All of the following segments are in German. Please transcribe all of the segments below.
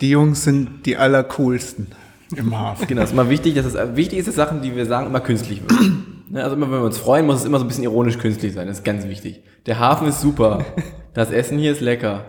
Die Jungs sind die allercoolsten im Hafen. Genau, es ist immer wichtig, dass es wichtig ist, dass Sachen, die wir sagen, immer künstlich wirken. Ne, Also immer, wenn wir uns freuen, muss es immer so ein bisschen ironisch künstlich sein. Das ist ganz wichtig. Der Hafen ist super. Das Essen hier ist lecker.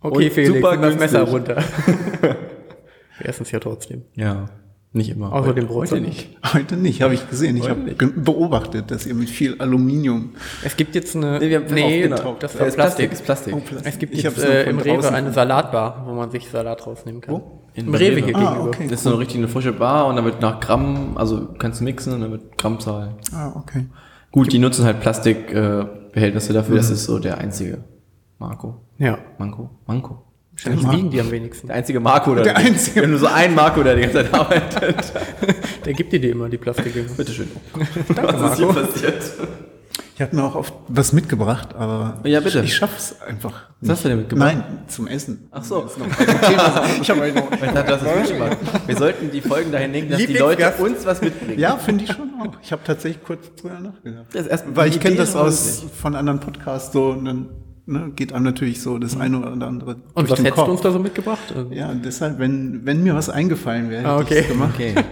Okay, Und Felix, super nimm das Messer runter. Wir essen es ja trotzdem. Ja, nicht immer. Außer dem Heute Brot. nicht. Heute nicht, habe ich gesehen. Ich Heute habe beobachtet, dass ihr mit viel Aluminium. Es gibt jetzt eine. Nee, wir haben nee aufgetaucht. das Ja, war ist Plastik. Ist Plastik. Oh, Plastik. Es gibt Ich jetzt äh, im Rewe eine Salatbar, wo man sich Salat rausnehmen kann. Wo? Im Rewe hier Ah, gegenüber. okay. Das ist so eine richtig eine frische Bar und damit nach Gramm, also kannst du mixen und damit Grammzahl. Ah, okay. Gut, die nutzen halt Plastikbehältnisse äh, Behältnisse dafür, das ist so der einzige Marco. Ja. Manko? Manko. Wahrscheinlich Marco. wiegen die am wenigsten. Der einzige Marco da. Der einzige. Haben nur so einen Marco, der die ganze Zeit arbeitet. Der gibt dir die immer, die Plastikdinger. Bitteschön. Danke, Was ist hier passiert? Ich habe mir auch oft was mitgebracht, aber Ja, bitte. ich, ich schaff's einfach. Was hast du denn mitgebracht? Nein, zum Essen. Ach so. Das ist noch ein Thema. Ich habe gemacht. Wir sollten die Folgen dahin lenken, dass die Leute uns was mitbringen. Ja, finde ich schon auch. Ich habe tatsächlich kurz drüber nachgedacht. Das ist erst- Weil ich kenne das aus von anderen Podcasts so, dann ne, geht einem natürlich so das eine oder andere. Und durch was den hättest du Kopf. uns da so mitgebracht? Ja, deshalb, wenn, wenn mir was eingefallen wäre, Ah, hätte okay. ich's gemacht. Okay.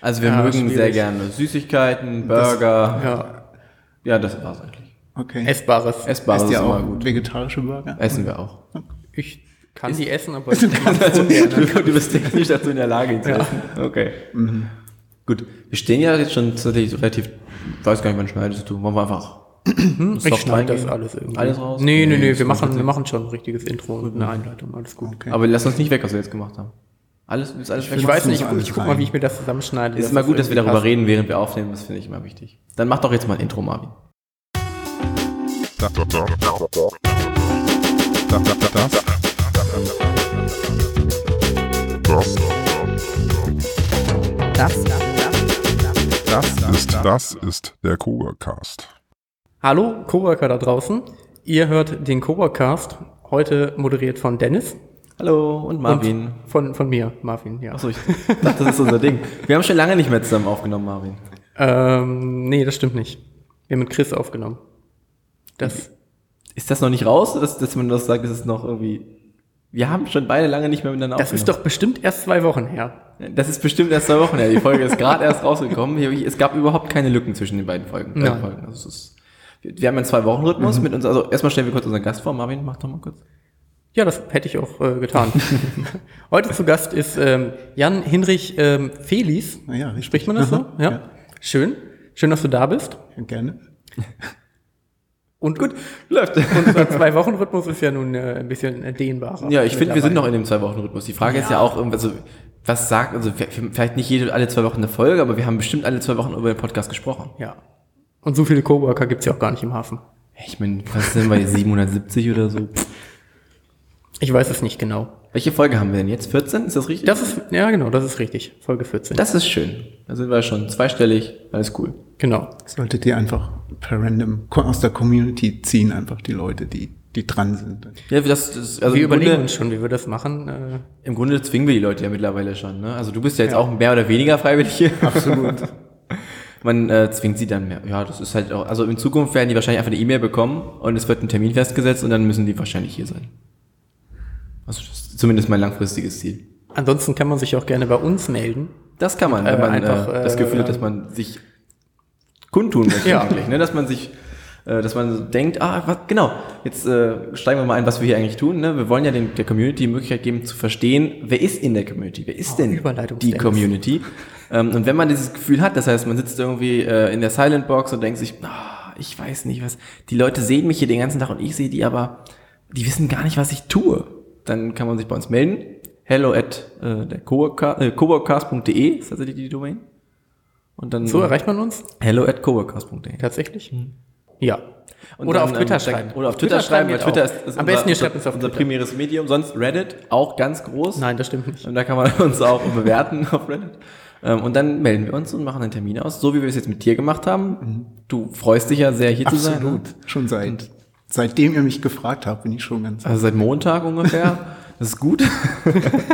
Also wir Ja, mögen schwierig. sehr gerne Süßigkeiten, Burger. Ja. ja, das war's eigentlich. Okay. Essbares. Essbares Esst ist ihr immer auch gut. vegetarische Burger? Essen wir auch. Ich kann die essen, aber ich mach's ungern. du, du bist technisch dazu in der Lage, ihn zu essen. Okay. Gut. Wir stehen ja jetzt schon tatsächlich relativ, ich weiß gar nicht, wann schneidest du. Wollen wir einfach Ich soft schneide das alles irgendwie. Alles raus? Nee, nee, nee, das wir machen, wir machen schon ein richtiges Intro und eine Einleitung. Alles gut. Okay. Aber lass uns nicht weg, was wir jetzt gemacht haben. Alles ist alles weg. Ich weiß nicht, alles ich guck rein. mal, wie ich mir das zusammenschneide. ist immer gut, dass wir darüber passt. reden, während wir aufnehmen. Das finde ich immer wichtig. Dann mach doch jetzt mal ein Intro, Marvin. Das, das, das, das, das ist, das ist der Coworkast. Hallo, Coworker da draußen. Ihr hört den Coworkast, heute moderiert von Dennis. Hallo und Marvin. Und von, von mir, Marvin, ja. Achso, ich dachte, das ist unser Ding. Wir haben schon lange nicht mehr zusammen aufgenommen, Marvin. Ähm, nee, das stimmt nicht. Wir haben mit Chris aufgenommen. Das, Ist das noch nicht raus, dass, dass man das sagt, das ist noch irgendwie. Wir haben schon beide lange nicht mehr miteinander das ist doch bestimmt erst zwei Wochen her. Das ist bestimmt erst zwei Wochen her. Die Folge ist gerade erst rausgekommen. Es gab überhaupt keine Lücken zwischen den beiden Folgen. Nein. Folgen. Also es ist, wir wir haben einen Zwei-Wochen-Rhythmus mit uns. Also erstmal stellen wir kurz unseren Gast vor. Marvin, mach doch mal kurz. Ja, das hätte ich auch äh, getan. Heute zu Gast ist ähm, Jan Hinrich ähm, Felis. Ah ja, richtig. Spricht man das so? Ja. ja. Schön. Schön, dass du da bist. Ja, gerne. Und gut. Läuft. Unser Zwei-Wochen-Rhythmus ist ja nun äh, ein bisschen äh, dehnbarer. Ja, ich finde, wir sind noch in dem Zwei-Wochen-Rhythmus. Die Frage ist ja auch, irgendwie, also, was sagt, also vielleicht nicht jede, alle zwei Wochen eine Folge, aber wir haben bestimmt alle zwei Wochen über den Podcast gesprochen. Ja. Und so viele Coworker gibt's ja auch gar nicht im Hafen. Ich meine, was sind wir, 770 oder so? Ich weiß es nicht genau. Welche Folge haben wir denn jetzt? 14? Ist das richtig? Das ist, ja genau, das ist richtig. Folge 14. das ist schön. Da sind wir schon zweistellig. Alles cool. genau. Solltet ihr einfach per random aus der Community ziehen, einfach die Leute, die, die dran sind. Ja, das, das also wir überlegen Grunde, uns schon, wie wir das machen. Äh, Im Grunde zwingen wir die Leute ja mittlerweile schon. Ne? Also du bist ja jetzt auch mehr oder weniger freiwillig hier. Absolut. Man äh, zwingt sie dann mehr. Ja, das ist halt auch. Also in Zukunft werden die wahrscheinlich einfach eine E-Mail bekommen und es wird ein Termin festgesetzt und dann müssen die wahrscheinlich hier sein. Also das ist zumindest mein langfristiges Ziel. ansonsten kann man sich auch gerne bei uns melden. Das kann man, Äh, wenn man einfach, äh, das äh, Gefühl hat, dass man sich kundtun möchte Ja. eigentlich, ne? dass man sich äh, dass man so denkt, ah, was, genau, jetzt äh, steigen wir mal ein, was wir hier eigentlich tun. Ne? Wir wollen ja den, der Community die Möglichkeit geben, zu verstehen, wer ist in der Community, wer ist Oh, denn die Dennis. Community. Ähm, und wenn man dieses Gefühl hat, das heißt, man sitzt irgendwie äh, in der Silent Box und denkt sich, ah, ich weiß nicht was, die Leute sehen mich hier den ganzen Tag und ich sehe die, aber die wissen gar nicht, was ich tue. Dann kann man sich bei uns melden. Hello at äh, der äh, coworkcast.de ist tatsächlich die Domain. Und dann So erreicht man uns hello at coworkcast.de. tatsächlich. Ja. Und oder dann, auf Twitter ähm, schreiben. Oder auf Twitter, schreiben, weil Twitter auch. ist, ist Am unser, besten ihr schreibt uns auf unser Twitter. primäres Medium. Sonst Reddit, auch ganz groß. Nein, das stimmt nicht. Und da kann man uns auch bewerten auf Reddit. Ähm, Und dann melden wir uns und machen einen Termin aus, so wie wir es jetzt mit dir gemacht haben. Du freust dich ja sehr, hier zu sein. ne? Absolut. Schon seit, seitdem ihr mich gefragt habt, bin ich schon ganz. Also seit Montag ungefähr. Das ist gut.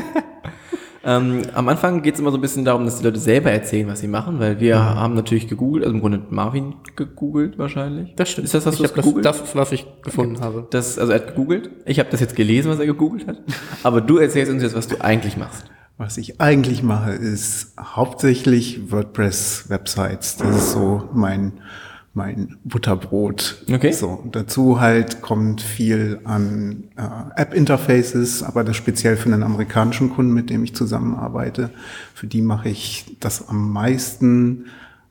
Ähm, am Anfang geht es immer so ein bisschen darum, dass die Leute selber erzählen, was sie machen, weil wir Mhm. haben natürlich gegoogelt, also im Grunde Marvin gegoogelt wahrscheinlich. Das stimmt. Ist das, was ich du das, gegoogelt? das was ich gefunden habe. Das, also er hat gegoogelt. Ich habe das jetzt gelesen, was er gegoogelt hat. Aber du erzählst uns jetzt, was du eigentlich machst. Was ich eigentlich mache, ist hauptsächlich WordPress-Websites. Das ist so mein, mein Butterbrot. Okay. So, dazu halt kommt viel an äh, App-Interfaces, aber das speziell für einen amerikanischen Kunden, mit dem ich zusammenarbeite. Für die mache ich das am meisten.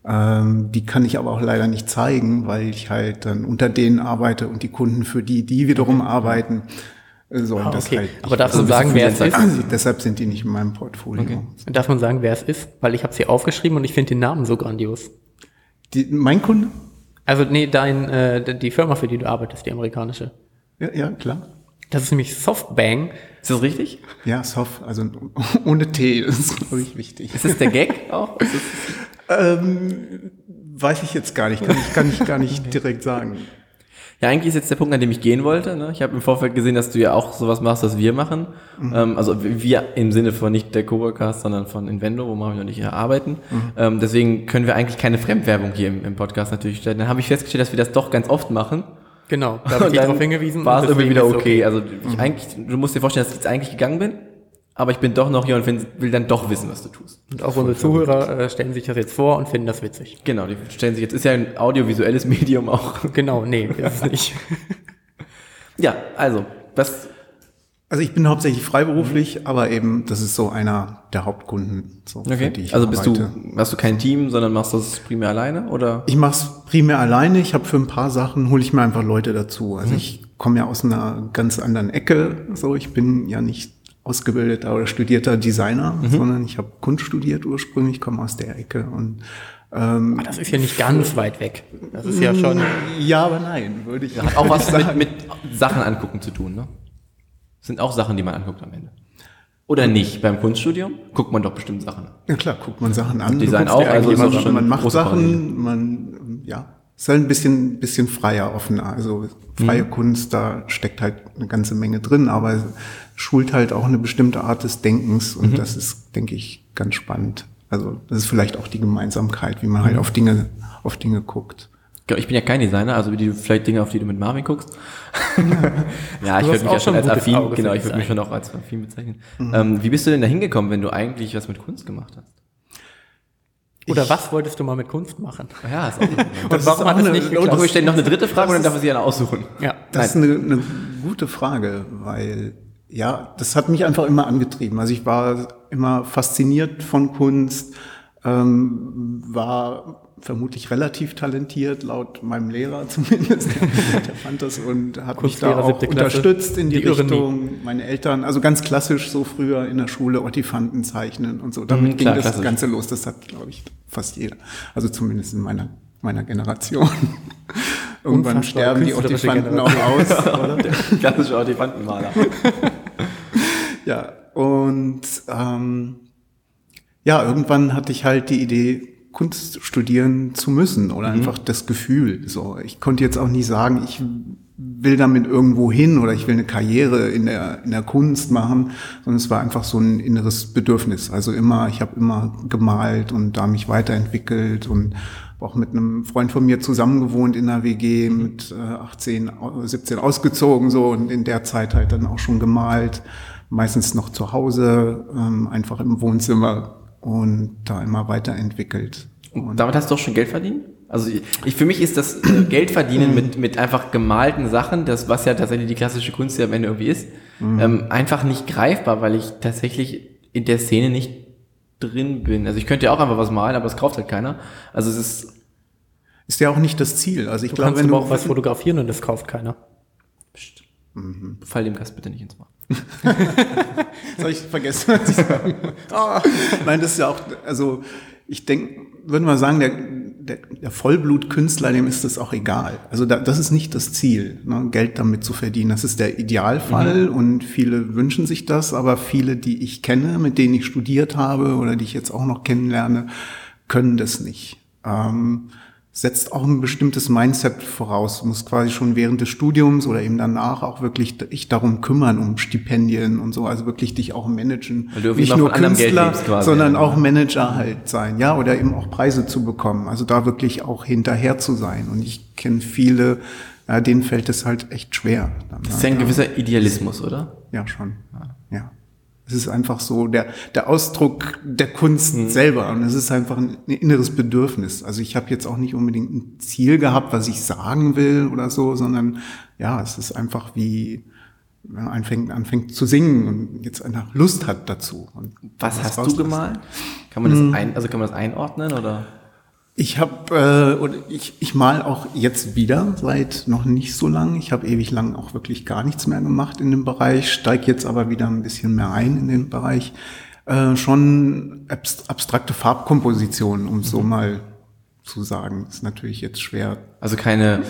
Ähm, die kann ich aber auch leider nicht zeigen, weil ich halt dann unter denen arbeite und die Kunden für die, die wiederum arbeiten, äh, sollen Ah, das okay. halt Aber darfst Also du sagen, wer es ist? Deshalb sind die nicht in meinem Portfolio. Okay. Darf man sagen, wer es ist? Weil ich habe es hier aufgeschrieben und ich finde den Namen so grandios. Die, mein Kunde? Also nee, dein, äh, die Firma, für die du arbeitest, die amerikanische. Ja, ja, klar. Das ist nämlich Softbang. Ist das richtig? Ja, soft, also ohne T, das ist, glaube ich, wichtig. Ist das der Gag auch? Ähm, weiß ich jetzt gar nicht, kann ich, kann ich gar nicht direkt sagen. Ja, eigentlich ist jetzt der Punkt, an dem ich gehen wollte. Ne? Ich habe im Vorfeld gesehen, dass du ja auch sowas machst, was wir machen. Ähm, also wir im Sinne von nicht der Coworkast, sondern von Invendo, wo und ich hier arbeiten. Ähm, deswegen können wir eigentlich keine Fremdwerbung hier im, im Podcast natürlich stellen. Dann habe ich festgestellt, dass wir das doch ganz oft machen. Genau, da habe ich dich darauf hingewiesen. War es irgendwie wieder ist okay. Also ich eigentlich, du musst dir vorstellen, dass ich jetzt eigentlich gegangen bin, aber ich bin doch noch hier und find, will dann doch wissen, was du tust. Und auch unsere Zuhörer äh, stellen sich das jetzt vor und finden das witzig. Genau, die stellen sich jetzt, ist ja ein audiovisuelles Medium auch. Genau, nee, ist es nicht. Ja, also, was, Also ich bin hauptsächlich freiberuflich, aber eben, das ist so einer der Hauptkunden, so, für okay. die ich Also bist arbeite. du, hast du kein Team, sondern machst das primär alleine oder? Ich mache es primär alleine. Ich habe für ein paar Sachen hole ich mir einfach Leute dazu. Also ich komme ja aus einer ganz anderen Ecke. So, ich bin ja nicht ausgebildeter oder studierter Designer, sondern ich habe Kunst studiert ursprünglich, komme aus der Ecke und ähm, Das ist ja nicht ganz weit weg. Das ist ja schon. ja, aber nein, würde ich Hat auch was mit, mit Sachen angucken zu tun, ne? Sind auch Sachen, die man anguckt am Ende. Oder nicht? Beim Kunststudium guckt man doch bestimmt Sachen an. Ja klar, guckt man Sachen an. Design auch, also eigentlich ist Sachen, schon man macht Sachen, man, ja, ist halt ein bisschen, bisschen freier, offener. Also freie Kunst, da steckt halt eine ganze Menge drin, aber schult halt auch eine bestimmte Art des Denkens und das ist, denke ich, ganz spannend. Also das ist vielleicht auch die Gemeinsamkeit, wie man halt auf Dinge, auf Dinge guckt. Genau, Ich bin ja kein Designer, also wie die vielleicht Dinge, auf die du mit Marvin guckst. ja, ich würde mich auch ja schon als affin, Auge genau, ich würde mich schon auch als affin bezeichnen. Ähm, wie bist du denn da hingekommen, wenn du eigentlich was mit Kunst gemacht hast? Oder was wolltest du mal mit Kunst machen? Ja, ist auch Und warum hat es nicht Und geklappt? wir stellen noch eine dritte Frage und dann darf er sich eine aussuchen. Ja. Das ist eine, eine gute Frage, weil ja, das hat mich einfach immer angetrieben. Also ich war immer fasziniert von Kunst, ähm, war vermutlich relativ talentiert, laut meinem Lehrer zumindest. Der fand das und hat mich da auch unterstützt in die, Die. Richtung. Meine Eltern, also ganz klassisch so früher in der Schule Ottifanten zeichnen und so. Damit Mhm, klar, ging das klassisch. Ganze los. Das hat, glaube ich, fast jeder. Also zumindest in meiner, meiner Generation. Irgendwann sterben die Ottifanten auch aus, oder? Klassischer Elefantenmaler. Ja, und ähm, ja, irgendwann hatte ich halt die Idee, Kunst studieren zu müssen oder einfach das Gefühl. So, ich konnte jetzt auch nicht sagen, ich will damit irgendwo hin oder ich will eine Karriere in der in der Kunst machen, sondern es war einfach so ein inneres Bedürfnis. Also immer, ich habe immer gemalt und da mich weiterentwickelt und auch mit einem Freund von mir zusammengewohnt in einer WG mit äh, 18, au- 17 ausgezogen so und in der Zeit halt dann auch schon gemalt, meistens noch zu Hause, ähm, einfach im Wohnzimmer und da immer weiterentwickelt. Und damit hast du auch schon Geld verdient? Also ich, ich für mich ist das äh, Geld verdienen mit, mit einfach gemalten Sachen, das was ja tatsächlich die klassische Kunst ja am Ende irgendwie ist, ähm, einfach nicht greifbar, weil ich tatsächlich in der Szene nicht drin bin. Also ich könnte ja auch einfach was malen, aber es kauft halt keiner. Also es ist Ist ja auch nicht das Ziel. Also ich Du glaube, kannst wenn aber du auch was fotografieren und das kauft keiner. fall dem Gast bitte nicht ins Wort. Soll ich vergessen, was ich? Ah, Nein, das ist ja auch, also ich denke, würde mal sagen, der, der, der Vollblutkünstler, dem ist das auch egal. Also da, das ist nicht das Ziel, ne, Geld damit zu verdienen. Das ist der Idealfall und viele wünschen sich das, aber viele, die ich kenne, mit denen ich studiert habe oder die ich jetzt auch noch kennenlerne, können das nicht. Ähm, setzt auch ein bestimmtes Mindset voraus. Du musst quasi schon während des Studiums oder eben danach auch wirklich dich darum kümmern, um Stipendien und so, also wirklich dich auch managen. Weil du Nicht nur Künstler, quasi, sondern ja. auch Manager halt sein, ja, oder eben auch Preise zu bekommen. Also da wirklich auch hinterher zu sein. Und ich kenne viele, ja, denen fällt es halt echt schwer. Dann, Das ist ja ein gewisser Idealismus, oder? ja, schon. Ja. Es ist einfach so der, der Ausdruck der Kunst selber und es ist einfach ein inneres Bedürfnis. Also ich habe jetzt auch nicht unbedingt ein Ziel gehabt, was ich sagen will oder so, sondern ja, es ist einfach wie wenn man anfängt, anfängt zu singen und jetzt einfach Lust hat dazu. Und Was hast du gemalt? Kann man das ein, also kann man das einordnen oder? Ich habe äh, oder ich, ich mal auch jetzt wieder seit noch nicht so lang. Ich habe ewig lang auch wirklich gar nichts mehr gemacht in dem Bereich, steig jetzt aber wieder ein bisschen mehr ein in den Bereich. Äh, schon abst abstrakte Farbkompositionen, um so mal zu sagen, ist natürlich jetzt schwer. Also keine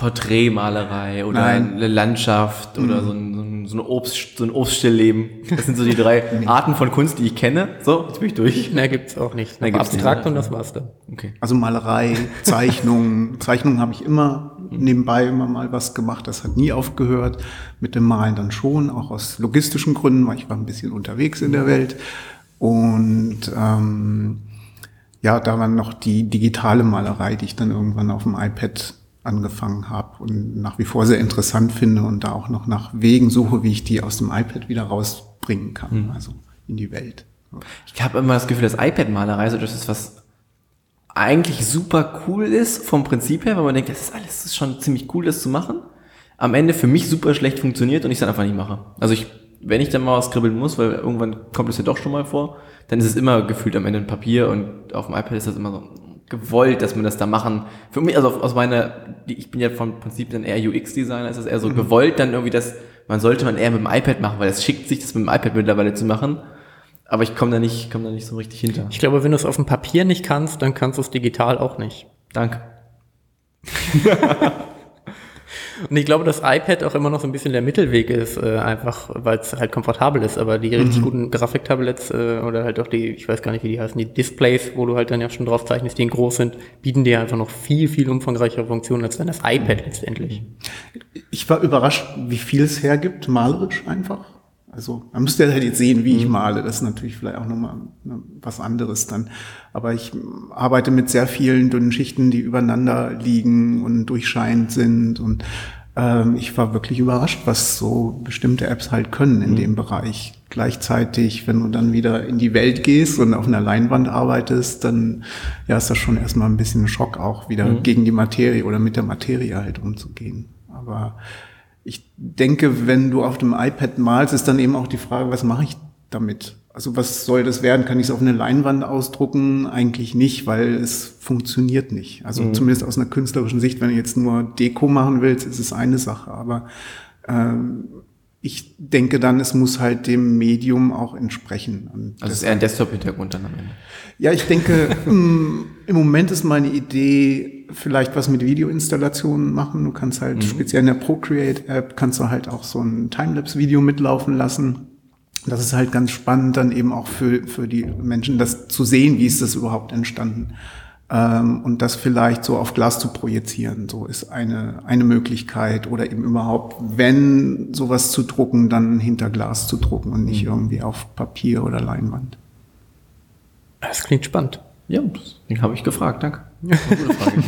Porträtmalerei oder Nein. eine Landschaft oder so ein, so ein, Obst, so ein Obststillleben. Das sind so die drei Arten von Kunst, die ich kenne. So, jetzt bin ich durch. Mehr gibt's auch nicht. Mehr gibt's nicht, abstrakt ne? und das war's dann. Okay. Also Malerei, Zeichnung, Zeichnung habe ich immer nebenbei immer mal was gemacht. Das hat nie aufgehört. Mit dem Malen dann schon, auch aus logistischen Gründen, weil ich war ein bisschen unterwegs in der Welt. Und ähm, ja, da war noch die digitale Malerei, die ich dann irgendwann auf dem iPad angefangen habe und nach wie vor sehr interessant finde und da auch noch nach Wegen suche, wie ich die aus dem iPad wieder rausbringen kann, also in die Welt. Ich habe immer das Gefühl, dass iPad-Malerei so das ist, was eigentlich super cool ist vom Prinzip her, weil man denkt, das ist alles das ist schon ziemlich cool, das zu machen. Am Ende für mich super schlecht funktioniert und ich es dann einfach nicht mache. Also ich, wenn ich dann mal was kribbeln muss, weil irgendwann kommt es ja doch schon mal vor, dann ist es immer gefühlt am Ende ein Papier und auf dem iPad ist das immer so gewollt, dass man das da machen. Für mich, also aus meiner, ich bin ja vom Prinzip dann eher UX-Designer, ist das eher so gewollt dann irgendwie, dass man sollte man eher mit dem iPad machen, weil es schickt sich, das mit dem iPad mittlerweile zu machen. Aber ich komme da nicht, komme da nicht so richtig hinter. Ich glaube, wenn du es auf dem Papier nicht kannst, dann kannst du es digital auch nicht. Danke. Und ich glaube, dass iPad auch immer noch so ein bisschen der Mittelweg ist, äh, einfach weil es halt komfortabel ist. Aber die richtig guten Grafiktabletts äh, oder halt auch die, ich weiß gar nicht, wie die heißen, die Displays, wo du halt dann ja schon drauf zeichnest, die groß sind, bieten dir einfach noch viel, viel umfangreichere Funktionen als dann das iPad letztendlich. Ich war überrascht, wie viel es hergibt, malerisch einfach. Also man müsste ja halt jetzt sehen, wie ich male. Das ist natürlich vielleicht auch nochmal ne, was anderes dann. Aber ich arbeite mit sehr vielen dünnen Schichten, die übereinander liegen und durchscheinend sind. Und ähm, ich war wirklich überrascht, was so bestimmte Apps halt können in dem Bereich. Gleichzeitig, wenn du dann wieder in die Welt gehst und auf einer Leinwand arbeitest, dann ja, ist das schon erstmal ein bisschen ein Schock auch wieder gegen die Materie oder mit der Materie halt umzugehen. Aber ich denke, wenn du auf dem iPad malst, ist dann eben auch die Frage, was mache ich damit? Also was soll das werden? Kann ich es auf eine Leinwand ausdrucken? Eigentlich nicht, weil es funktioniert nicht. Also zumindest aus einer künstlerischen Sicht, wenn du jetzt nur Deko machen willst, ist es eine Sache. Aber ähm, ich denke dann, es muss halt dem Medium auch entsprechen. Und Also es ist eher ein Desktop-Hintergrund dann am Ende. ja, ich denke, mm, im Moment ist meine Idee, vielleicht was mit Videoinstallationen machen. Du kannst halt speziell in der Procreate-App kannst du halt auch so ein Timelapse-Video mitlaufen lassen. Das ist halt ganz spannend, dann eben auch für, für die Menschen das zu sehen, wie ist das überhaupt entstanden. Ähm, und das vielleicht so auf Glas zu projizieren, so ist eine, eine Möglichkeit. Oder eben überhaupt, wenn sowas zu drucken, dann hinter Glas zu drucken und nicht irgendwie auf Papier oder Leinwand. Das klingt spannend. Ja, deswegen habe ich gefragt, danke. Gute Frage.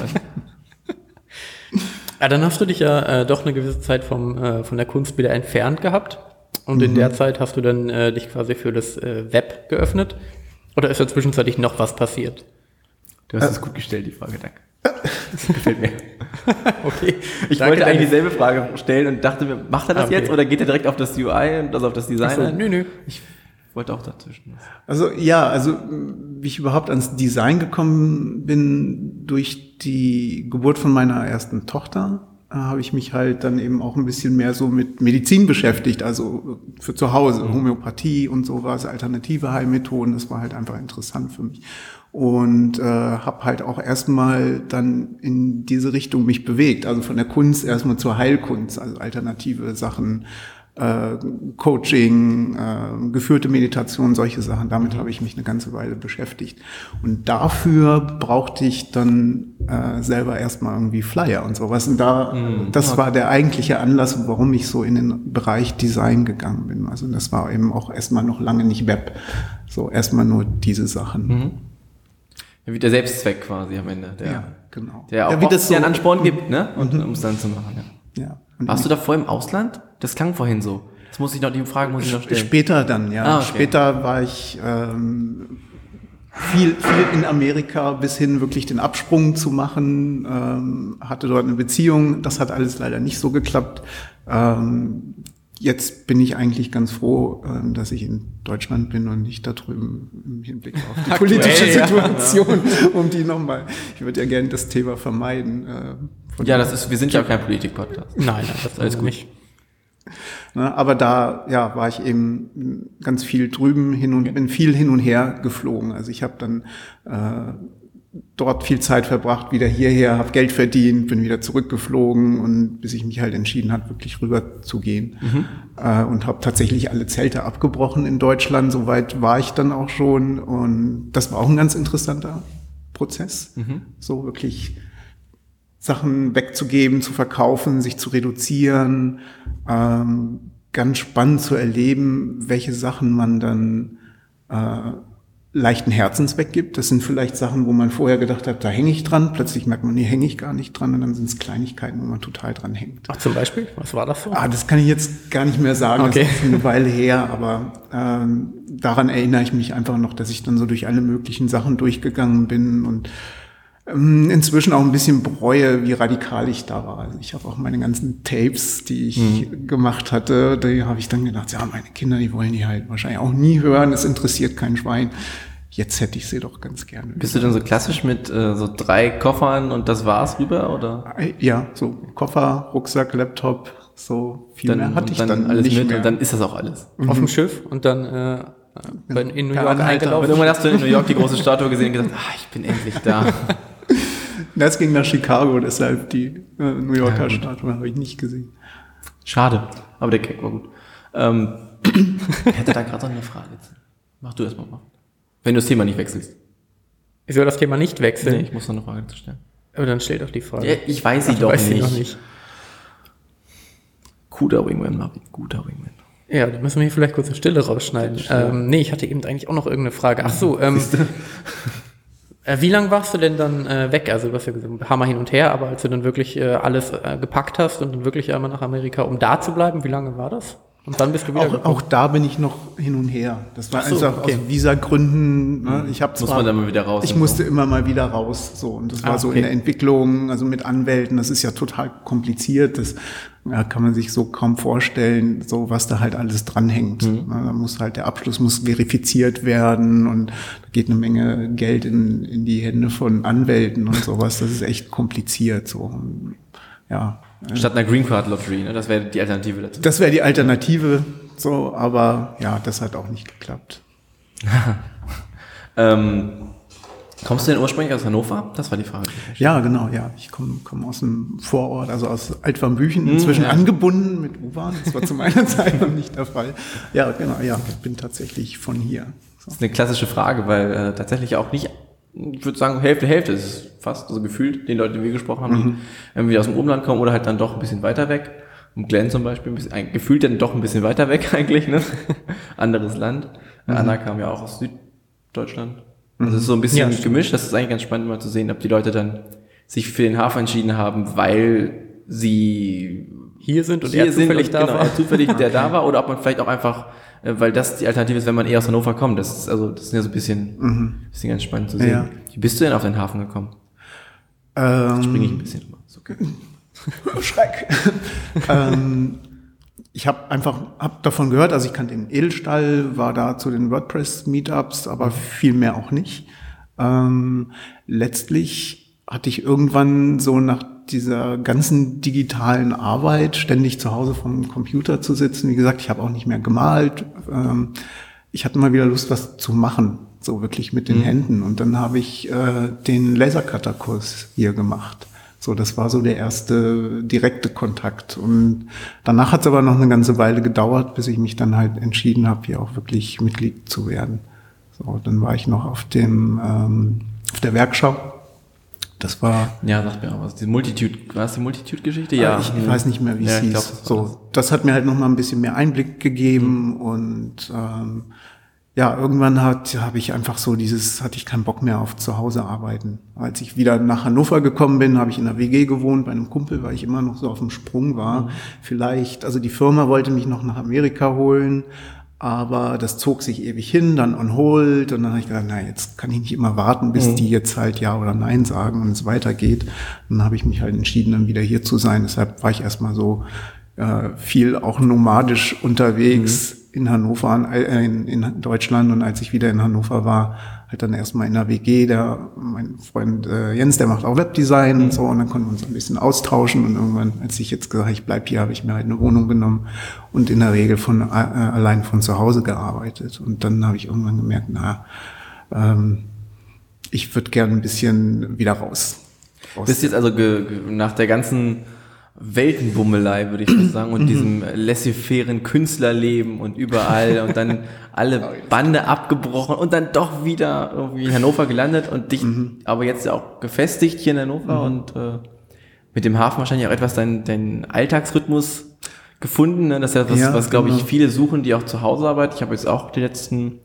Ja, dann hast du dich ja äh, doch eine gewisse Zeit vom, äh, von der Kunst wieder entfernt gehabt. Und in der Zeit hast du dann äh, dich quasi für das äh, Web geöffnet. Oder ist da zwischenzeitlich noch was passiert? Du hast es gut gestellt, die Frage, danke. Das gefällt mir. Okay. Ich Danke, wollte eigentlich dieselbe Frage stellen und dachte mir, macht er das Ah, okay. jetzt oder geht er direkt auf das UI und also auf das Design? So, nö, nö. Ich wollte auch dazwischen. Also ja, also wie ich überhaupt ans Design gekommen bin durch die Geburt von meiner ersten Tochter, äh, habe ich mich halt dann eben auch ein bisschen mehr so mit Medizin beschäftigt, also für zu Hause, Homöopathie und sowas, alternative Heilmethoden, das war halt einfach interessant für mich. Und äh, habe halt auch erstmal dann in diese Richtung mich bewegt, also von der Kunst erstmal zur Heilkunst, also alternative Sachen äh, Coaching, äh, geführte Meditation, solche Sachen. Damit habe ich mich eine ganze Weile beschäftigt. Und dafür brauchte ich dann äh, selber erstmal irgendwie Flyer und sowas. Und da, das war der eigentliche Anlass, warum ich so in den Bereich Design gegangen bin. Also das war eben auch erstmal noch lange nicht Web. So erstmal nur diese Sachen. Ja, wie der Selbstzweck quasi am Ende. Der, Ja, genau. Der auch Ja, wie das so- einen Ansporn gibt, ne? Und um es dann zu machen. Ja. Ja. Warst du davor im Ausland? Das klang vorhin so. Das muss ich noch, die Frage muss ich noch stellen. Später dann, ja. Ah, okay. Später war ich ähm, viel, viel in Amerika bis hin wirklich den Absprung zu machen, ähm, hatte dort eine Beziehung. Das hat alles leider nicht so geklappt. Ähm, jetzt bin ich eigentlich ganz froh, ähm, dass ich in Deutschland bin und nicht da drüben im Hinblick auf die politische ja. Situation, um die nochmal. Ich würde ja gerne das Thema vermeiden. Äh, Ja, das ist, wir sind ja kein Politik-Podcast. Nein, nein, das ist alles gut. Nicht. Ne, aber da ja, war ich eben ganz viel drüben hin und bin viel hin und her geflogen. Also ich habe dann äh, dort viel Zeit verbracht, wieder hierher, habe Geld verdient, bin wieder zurückgeflogen und bis ich mich halt entschieden habe, wirklich rüber zu gehen. Äh, und habe tatsächlich alle Zelte abgebrochen in Deutschland. Soweit war ich dann auch schon. Und das war auch ein ganz interessanter Prozess. So wirklich Sachen wegzugeben, zu verkaufen, sich zu reduzieren, ähm, ganz spannend zu erleben, welche Sachen man dann äh, leichten Herzens weggibt. Das sind vielleicht Sachen, wo man vorher gedacht hat, da hänge ich dran. Plötzlich merkt man, nee, hänge ich gar nicht dran. Und dann sind es Kleinigkeiten, wo man total dran hängt. Ach, zum Beispiel? Was war das so? Ah, das kann ich jetzt gar nicht mehr sagen, Okay. das ist eine Weile her, aber ähm, daran erinnere ich mich einfach noch, dass ich dann so durch alle möglichen Sachen durchgegangen bin und inzwischen auch ein bisschen bereue, wie radikal ich da war. Also ich habe auch meine ganzen Tapes, die ich gemacht hatte, da habe ich dann gedacht, ja, meine Kinder, die wollen die halt wahrscheinlich auch nie hören, es interessiert kein Schwein. Jetzt hätte ich sie doch ganz gerne. Bist du dann so klassisch mit äh, so drei Koffern und das war's rüber? Oder Ja, so Koffer, Rucksack, Laptop, so viel mehr hatte ich dann, alles nicht mit mehr. und dann ist das auch alles. Auf dem Schiff und dann äh, in New York. Und eingelaufen. irgendwann hast du in New York die große Statue gesehen und gesagt, ah, ich bin endlich da. Das ging nach Chicago, deshalb die äh, New Yorker Ja. Statue habe ich nicht gesehen. Schade, aber der Gag war gut. Ähm, ich hätte da gerade noch eine Frage. Mach du erstmal mal. Wenn du das Thema nicht wechselst. Ich soll das Thema nicht wechseln. Nee, ich muss noch eine Frage zu stellen. Aber dann stell doch die Frage. Ja, ich weiß sie Ach, doch, weißt sie nicht. noch nicht. Guter Wingman, Marvin. Guter Wingman. Ja, da müssen wir hier vielleicht kurz eine Stille rausschneiden. Ähm, nee, ich hatte eben eigentlich auch noch irgendeine Frage. Ach so, ähm, äh, wie lange warst du denn dann äh, weg? Also du hast ja gesagt, Hammer hin und her, aber als du dann wirklich äh, alles äh, gepackt hast und dann wirklich einmal nach Amerika, um da zu bleiben, wie lange war das? Und dann bist du wieder Auch, auch da bin ich noch hin und her. Das war so, einfach okay. aus Visagründen. Ne? Ich habe Muss man dann mal wieder raus Ich musste immer mal wieder raus. So und das war Ah, so okay. in der Entwicklung, also mit Anwälten. Das ist ja total kompliziert. Das ja, kann man sich so kaum vorstellen, so was da halt alles dranhängt. Mhm. Ne? Da muss halt der Abschluss muss verifiziert werden und da geht eine Menge Geld in, in die Hände von Anwälten und sowas. Das ist echt kompliziert. So Und, ja. Statt einer Green Card Lottery, ne? Das wäre die Alternative dazu. Das wäre die Alternative, so, aber ja, das hat auch nicht geklappt. Ähm, kommst du denn ursprünglich aus Hannover? Das war die Frage. Ja, genau, ja. Ich komme komm aus dem Vorort, also aus Altwarmbüchen, inzwischen ja. angebunden mit U-Bahn. Das war zu meiner Zeit noch nicht der Fall. Ja, genau, ja, ich bin tatsächlich von hier. So. Das ist eine klassische Frage, weil äh, tatsächlich auch nicht, ich würde sagen, Hälfte, Hälfte ist es fast, also gefühlt, den Leuten, die wir gesprochen haben, die irgendwie aus dem Umland kommen oder halt dann doch ein bisschen weiter weg. Und Glenn zum Beispiel, ein bisschen, ein- gefühlt dann doch ein bisschen weiter weg eigentlich, ne? Anderes Land. Anna kam ja auch aus Süddeutschland. Also es ist so ein bisschen Ja, gemischt. Das ist eigentlich ganz spannend mal zu sehen, ob die Leute dann sich für den Hafen entschieden haben, weil sie hier sind und hier er sind zufällig und da genau, war. zufällig der da war oder ob man vielleicht auch einfach, weil das die Alternative ist, wenn man eher aus Hannover kommt. Das ist also das ist ja so ein bisschen, bisschen ganz spannend zu sehen. Ja. Wie bist du denn auf den Hafen gekommen? Ähm, Bring ich ein bisschen okay. Schreck. ähm, ich habe einfach hab davon gehört, also ich kannte den Edelstall, war da zu den WordPress-Meetups, aber viel mehr auch nicht. Ähm, letztlich hatte ich irgendwann so nach dieser ganzen digitalen Arbeit ständig zu Hause vom Computer zu sitzen. Wie gesagt, ich habe auch nicht mehr gemalt. Ähm, ich hatte mal wieder Lust, was zu machen, so wirklich mit den Händen. Und dann habe ich äh, den Lasercutter-Kurs hier gemacht. So, das war so der erste direkte Kontakt. Und danach hat es aber noch eine ganze Weile gedauert, bis ich mich dann halt entschieden habe, hier auch wirklich Mitglied zu werden. So, dann war ich noch auf dem ähm, auf der Werkschau. Das war Ja, sag mir auch was. Die Multitude, war es die Multitude-Geschichte? ja, ich, ich weiß nicht mehr, wie Ja, es ich hieß. glaub, das so, das hat mir halt noch mal ein bisschen mehr Einblick gegeben und ähm, ja, irgendwann hat habe ich einfach so dieses hatte ich keinen Bock mehr auf zu Hause arbeiten. Als ich wieder nach Hannover gekommen bin, habe ich in der WG gewohnt bei einem Kumpel, weil ich immer noch so auf dem Sprung war. Vielleicht, also die Firma wollte mich noch nach Amerika holen, aber das zog sich ewig hin, dann on hold und dann habe ich gedacht, na, jetzt kann ich nicht immer warten, bis die jetzt halt ja oder nein sagen und es weitergeht. Dann habe ich mich halt entschieden, dann wieder hier zu sein. Deshalb war ich erstmal so äh, viel auch nomadisch unterwegs in Hannover, äh, in, in Deutschland. Und als ich wieder in Hannover war, halt dann erstmal in der WG, der, mein Freund äh, Jens, der macht auch Webdesign und so. Und dann konnten wir uns ein bisschen austauschen. Und irgendwann, als ich jetzt gesagt habe, ich bleib hier, habe ich mir halt eine Wohnung genommen und in der Regel von äh, allein von zu Hause gearbeitet. Und dann habe ich irgendwann gemerkt, na, ähm, ich würde gerne ein bisschen wieder raus. raus Bist jetzt also nach der ganzen Weltenbummelei, würde ich fast sagen, und diesem laissez-fairen Künstlerleben und überall und dann alle Bande abgebrochen und dann doch wieder irgendwie in Hannover gelandet und dich aber jetzt auch gefestigt hier in Hannover und äh, mit dem Hafen wahrscheinlich auch etwas deinen dein Alltagsrhythmus gefunden. Ne? Das ist ja was, Ja, was glaube ich, genau. viele suchen, die auch zu Hause arbeiten. Ich habe jetzt auch die letzten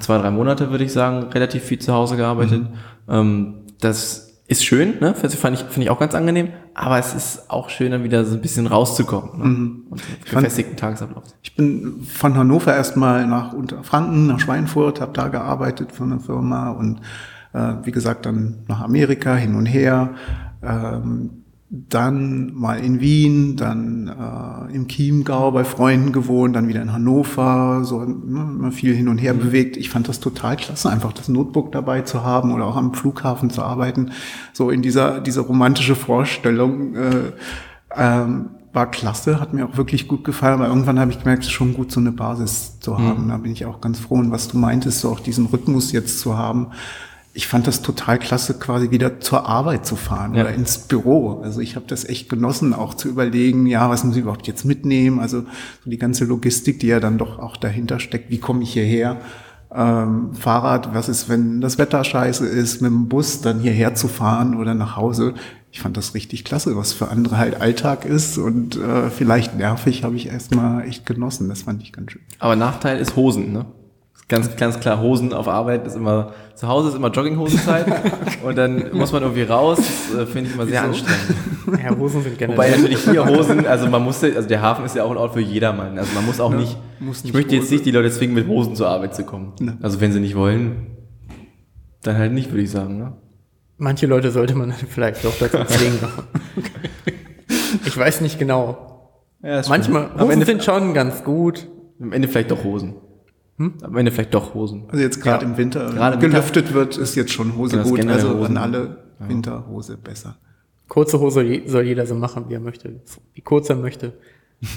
zwei, drei Monate, würde ich sagen, relativ viel zu Hause gearbeitet. Ähm, das ist schön, ne? Fand ich, finde ich auch ganz angenehm, aber es ist auch schön, dann wieder so ein bisschen rauszukommen. Ne? Und einen gefestigten Tagesablauf. Ich bin von Hannover erstmal nach Unterfranken, nach Schweinfurt, habe da gearbeitet für eine Firma und äh, wie gesagt dann nach Amerika hin und her. Ähm, dann mal in Wien, dann äh, im Chiemgau bei Freunden gewohnt, dann wieder in Hannover, so ne, viel hin und her bewegt. Ich fand das total klasse, einfach das Notebook dabei zu haben oder auch am Flughafen zu arbeiten. So in dieser, diese romantische Vorstellung äh, ähm, war klasse, hat mir auch wirklich gut gefallen, aber irgendwann habe ich gemerkt, es ist schon gut, so eine Basis zu haben. Da bin ich auch ganz froh. Und was du meintest, so auch diesen Rhythmus jetzt zu haben, ich fand das total klasse, quasi wieder zur Arbeit zu fahren Ja. oder ins Büro. Also ich habe das echt genossen, auch zu überlegen, ja, was muss ich überhaupt jetzt mitnehmen? Also so die ganze Logistik, die ja dann doch auch dahinter steckt. Wie komme ich hierher? Ähm, Fahrrad, was ist, wenn das Wetter scheiße ist, mit dem Bus dann hierher zu fahren oder nach Hause? Ich fand das richtig klasse, was für andere halt Alltag ist und äh, vielleicht nervig, habe ich erstmal echt genossen. Das fand ich ganz schön. Aber Nachteil ist Hosen, ne? Ganz, ganz klar, Hosen auf Arbeit ist immer, zu Hause ist immer Jogginghosenzeit und dann muss man irgendwie raus, das äh, finde ich immer sehr anstrengend. Ja, Hosen sind generell. Wobei natürlich hier Hosen, also man muss, also der Hafen ist ja auch ein Ort für jedermann. Also man muss auch nicht, muss ich nicht möchte jetzt Hose. nicht die Leute zwingen, mit Hosen zur Arbeit zu kommen. Ne. Also wenn sie nicht wollen, dann halt nicht, würde ich sagen. Ne? Manche Leute sollte man vielleicht doch dazu zwingen. ich weiß nicht genau. Ja, Manchmal, Am Hosen Ende, sind schon ganz gut. am Ende vielleicht doch Hosen. Am Ende vielleicht doch Hosen. Also jetzt gerade Ja. im Winter, Gerade gelüftet wird, ist jetzt schon Hose Genau, gut. Also Hosen. an alle Winterhose besser. Kurze Hose soll jeder so machen, wie er möchte. Wie kurz er möchte.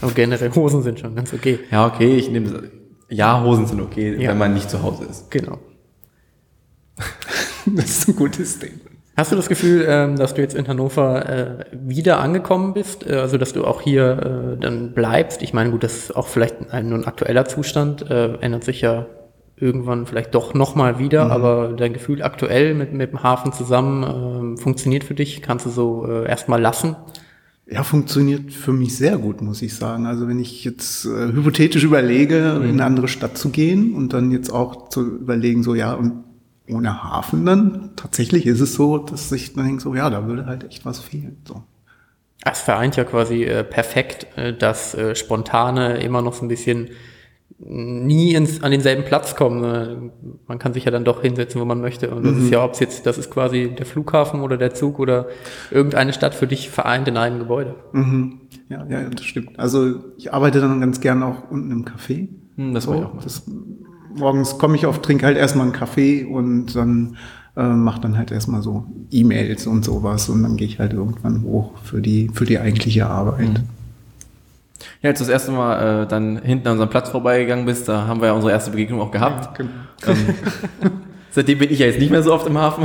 Aber generell Hosen sind schon ganz okay. Ja, okay, ich nehme. Ja, Hosen sind okay, Ja. wenn man nicht zu Hause ist. Genau. Das ist ein gutes Ding. Hast du das Gefühl, ähm, dass du jetzt in Hannover äh, wieder angekommen bist? Äh, also, dass du auch hier äh, dann bleibst? Ich meine, gut, das ist auch vielleicht ein, nur ein aktueller Zustand, ändert sich ja irgendwann vielleicht doch nochmal wieder, aber dein Gefühl aktuell mit, mit dem Hafen zusammen ähm, funktioniert für dich? Kannst du so erstmal lassen? Ja, funktioniert für mich sehr gut, muss ich sagen. Also wenn ich jetzt hypothetisch überlege, in eine andere Stadt zu gehen und dann jetzt auch zu überlegen, so ja, und ohne Hafen dann, tatsächlich ist es so, dass ich dann denke, so ja, da würde halt echt was fehlen. So. Es vereint ja quasi äh, perfekt äh, das äh, Spontane immer noch so ein bisschen nie ins, an denselben Platz kommen. Äh, Man kann sich ja dann doch hinsetzen, wo man möchte. Und das ist ja, ob es jetzt, das ist quasi der Flughafen oder der Zug oder irgendeine Stadt für dich vereint in einem Gebäude. Mhm. Ja, ja, das stimmt. Also ich arbeite dann ganz gern auch unten im Café. Hm, das so, war ich auch mal. das, morgens komme ich auf, trinke halt erstmal einen Kaffee und dann äh, mache dann halt erstmal so E-Mails und sowas und dann gehe ich halt irgendwann hoch für die, für die eigentliche Arbeit. Ja, als du das erste Mal äh, dann hinten an unserem Platz vorbeigegangen bist, da haben wir ja unsere erste Begegnung auch gehabt. Genau. Ähm, seitdem bin ich ja jetzt nicht mehr so oft im Hafen.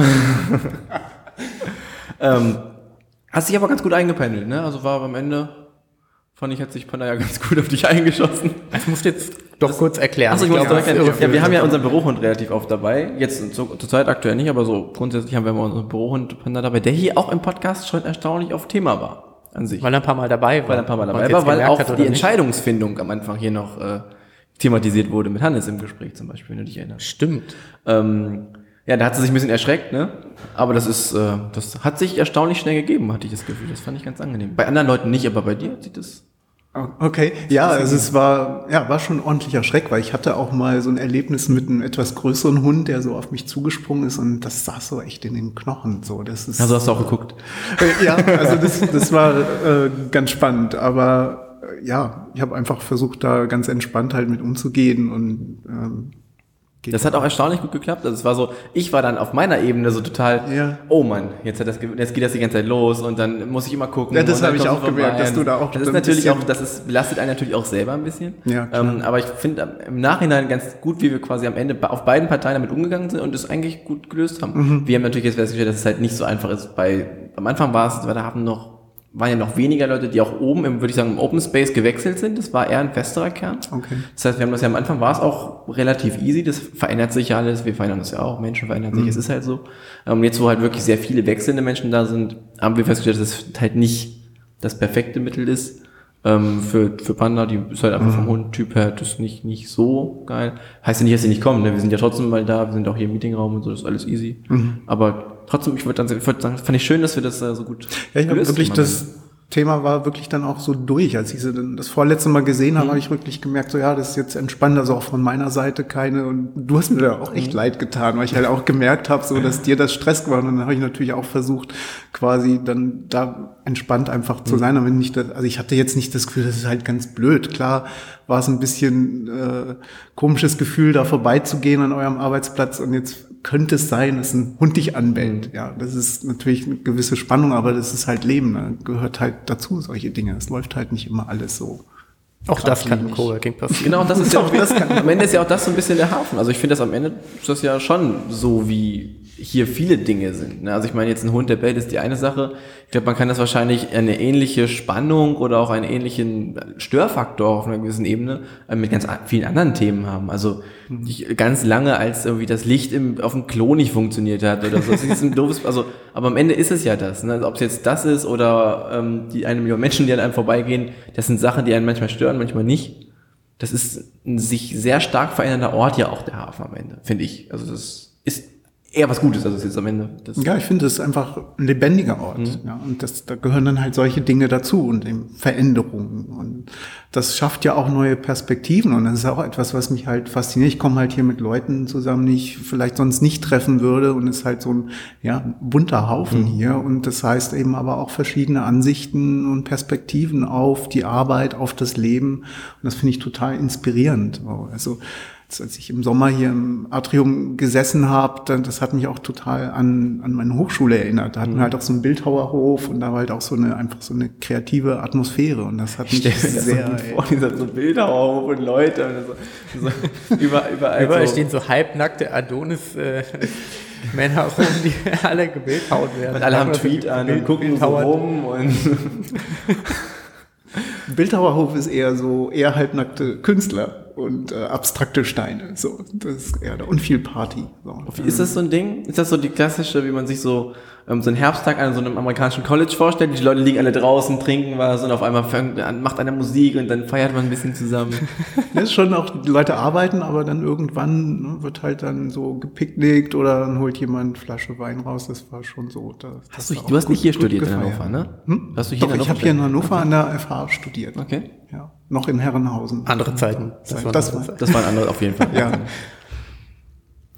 ähm, Hast dich aber ganz gut eingependelt, ne? Also war am Ende, fand ich, hat sich Panda ja ganz gut auf dich eingeschossen. Das musst du jetzt doch kurz erklären. Achso, ich Ich muss glaub, direkt das ist erklären. ja, wir haben ja unseren Bürohund relativ oft dabei. Jetzt zur, zur Zeit aktuell nicht, aber so grundsätzlich haben wir immer unseren Bürohund Panda dabei, der hier auch im Podcast schon erstaunlich auf Thema war. An sich. Weil er ein paar Mal dabei war. weil er ein paar Mal dabei war, weil auch die nicht. Entscheidungsfindung am Anfang hier noch äh, thematisiert wurde mit Hannes im Gespräch zum Beispiel, wenn du dich erinnerst. Stimmt. Ähm, ja, da hat sie sich ein bisschen erschreckt, ne? Aber das ist, äh, das hat sich erstaunlich schnell gegeben, hatte ich das Gefühl. Das fand ich ganz angenehm. Bei anderen Leuten nicht, aber bei dir sieht das. Okay, ja, also es war, ja, war schon ein ordentlicher Schreck, weil ich hatte auch mal so ein Erlebnis mit einem etwas größeren Hund, der so auf mich zugesprungen ist und das saß so echt in den Knochen. So, das ist. Also hast du auch geguckt. Äh, ja, also das, das war äh, ganz spannend, aber äh, ja, ich habe einfach versucht, da ganz entspannt halt mit umzugehen und ähm, geht Das hat auch erstaunlich gut geklappt. Also es war so, ich war dann auf meiner Ebene so total, Ja. oh Mann, jetzt, hat das, jetzt geht das die ganze Zeit los und dann muss ich immer gucken. Ja, das habe ich auch gemerkt, dass du da auch Das ist natürlich auch, das ist, belastet einen natürlich auch selber ein bisschen. Ja, klar. ähm, aber ich finde im Nachhinein ganz gut, wie wir quasi am Ende auf beiden Parteien damit umgegangen sind und es eigentlich gut gelöst haben. Mhm. Wir haben natürlich jetzt festgestellt, dass es halt nicht so einfach ist. Bei, am Anfang war es, weil da haben noch, waren ja noch weniger Leute, die auch oben im, würde ich sagen, im Open Space gewechselt sind. Das war eher ein festerer Kern. Okay. Das heißt, wir haben das ja am Anfang war es auch relativ easy, das verändert sich ja alles, wir verändern das ja auch, Menschen verändern sich, es ist halt so. Ähm, jetzt, wo halt wirklich sehr viele wechselnde Menschen da sind, haben wir festgestellt, dass es halt nicht das perfekte Mittel ist. Ähm, für, für Panda, die ist halt einfach vom Hundtyp her, das ist nicht, nicht so geil. Heißt ja nicht, dass sie nicht kommen, ne? wir sind ja trotzdem mal da, wir sind auch hier im Meetingraum und so, das ist alles easy. Aber trotzdem, ich würde dann, ich würde sagen, fand ich schön, dass wir das äh, so gut Ja, ich habe wirklich das Thema war wirklich dann auch so durch. Als ich sie dann das vorletzte Mal gesehen Mhm. habe, habe ich wirklich gemerkt, so ja, das ist jetzt entspannt, also auch von meiner Seite keine. Und du hast mir da auch Mhm. echt leid getan, weil ich halt auch gemerkt habe, so dass dir das Stress war. Und dann habe ich natürlich auch versucht, quasi dann da entspannt einfach Mhm. zu sein. Aber nicht, das, also ich hatte jetzt nicht das Gefühl, das ist halt ganz blöd. Klar war es ein bisschen äh, komisches Gefühl, da vorbeizugehen an eurem Arbeitsplatz und jetzt könnte es sein, dass ein Hund dich anbellt. Mhm. Ja, das ist natürlich eine gewisse Spannung, aber das ist halt Leben. Ne? Gehört halt dazu, solche Dinge. Es läuft halt nicht immer alles so. Auch das kann im. Coworking passieren. Genau, das ist ja auch, am Ende ist ja auch das so ein bisschen der Hafen. Also ich finde das am Ende ist das ja schon so, wie hier viele Dinge sind. Ne? Also ich meine, jetzt ein Hund, der bellt, ist die eine Sache. Ich glaube, man kann das wahrscheinlich eine ähnliche Spannung oder auch einen ähnlichen Störfaktor auf einer gewissen Ebene äh, mit ganz vielen anderen Themen haben. Also ich, ganz lange, als irgendwie das Licht im, auf dem Klo nicht funktioniert hat oder so. Das ist ein doofes, also, aber am Ende ist es ja das. Ne? Also ob es jetzt das ist oder ähm, die eine Million Menschen, die an einem vorbeigehen, das sind Sachen, die einen manchmal stören, manchmal nicht das ist ein sich sehr stark verändernder Ort ja auch der Hafen am Ende, finde ich. Also das ist eher was Gutes, also es ist am Ende. Ja, ich finde, es ist einfach ein lebendiger Ort. Mhm. Ja, und das, da gehören dann halt solche Dinge dazu und eben Veränderungen. Und das schafft ja auch neue Perspektiven. Und das ist auch etwas, was mich halt fasziniert. Ich komme halt hier mit Leuten zusammen, die ich vielleicht sonst nicht treffen würde. Und es ist halt so ein ja, bunter Haufen Mhm. hier. Und das heißt eben aber auch verschiedene Ansichten und Perspektiven auf die Arbeit, auf das Leben. Und das finde ich total inspirierend. Also als ich im Sommer hier im Atrium gesessen habe, das hat mich auch total an, an meine Hochschule erinnert. Da hatten wir halt auch so einen Bildhauerhof und da war halt auch so eine einfach so eine kreative Atmosphäre und das hat mich so sehr gut vor, dieser so Bilder auf und Leute und so, so über, überall, Überall so. stehen so halbnackte Adonis äh, Männer rum, die alle gebildhaut werden. und alle haben Tweet an und gucken so rum und Bildhauerhof ist eher so eher halbnackte Künstler und äh, abstrakte Steine. So, das ist eher da und viel Party. So. Ist das so ein Ding? Ist das so die klassische, wie man sich so ähm, so einen Herbsttag an so einem amerikanischen College vorstellt? Die Leute liegen alle draußen, trinken was und auf einmal fängt, an- macht einer Musik und dann feiert man ein bisschen zusammen. Das ist schon auch, die Leute arbeiten, aber dann irgendwann ne, wird halt dann so gepicknickt oder dann holt jemand eine Flasche Wein raus. Das war schon so. Das, Hast das du, du hast nicht hier gut studiert in gefeiert. Hannover, ne? Hm? Hast du hier Doch, in ich Hannover habe hier in? Hannover an der FH studiert. Okay. Ja, noch in Herrenhausen. Andere Zeiten. Das, waren das andere war. Das waren andere auf jeden Fall. ja.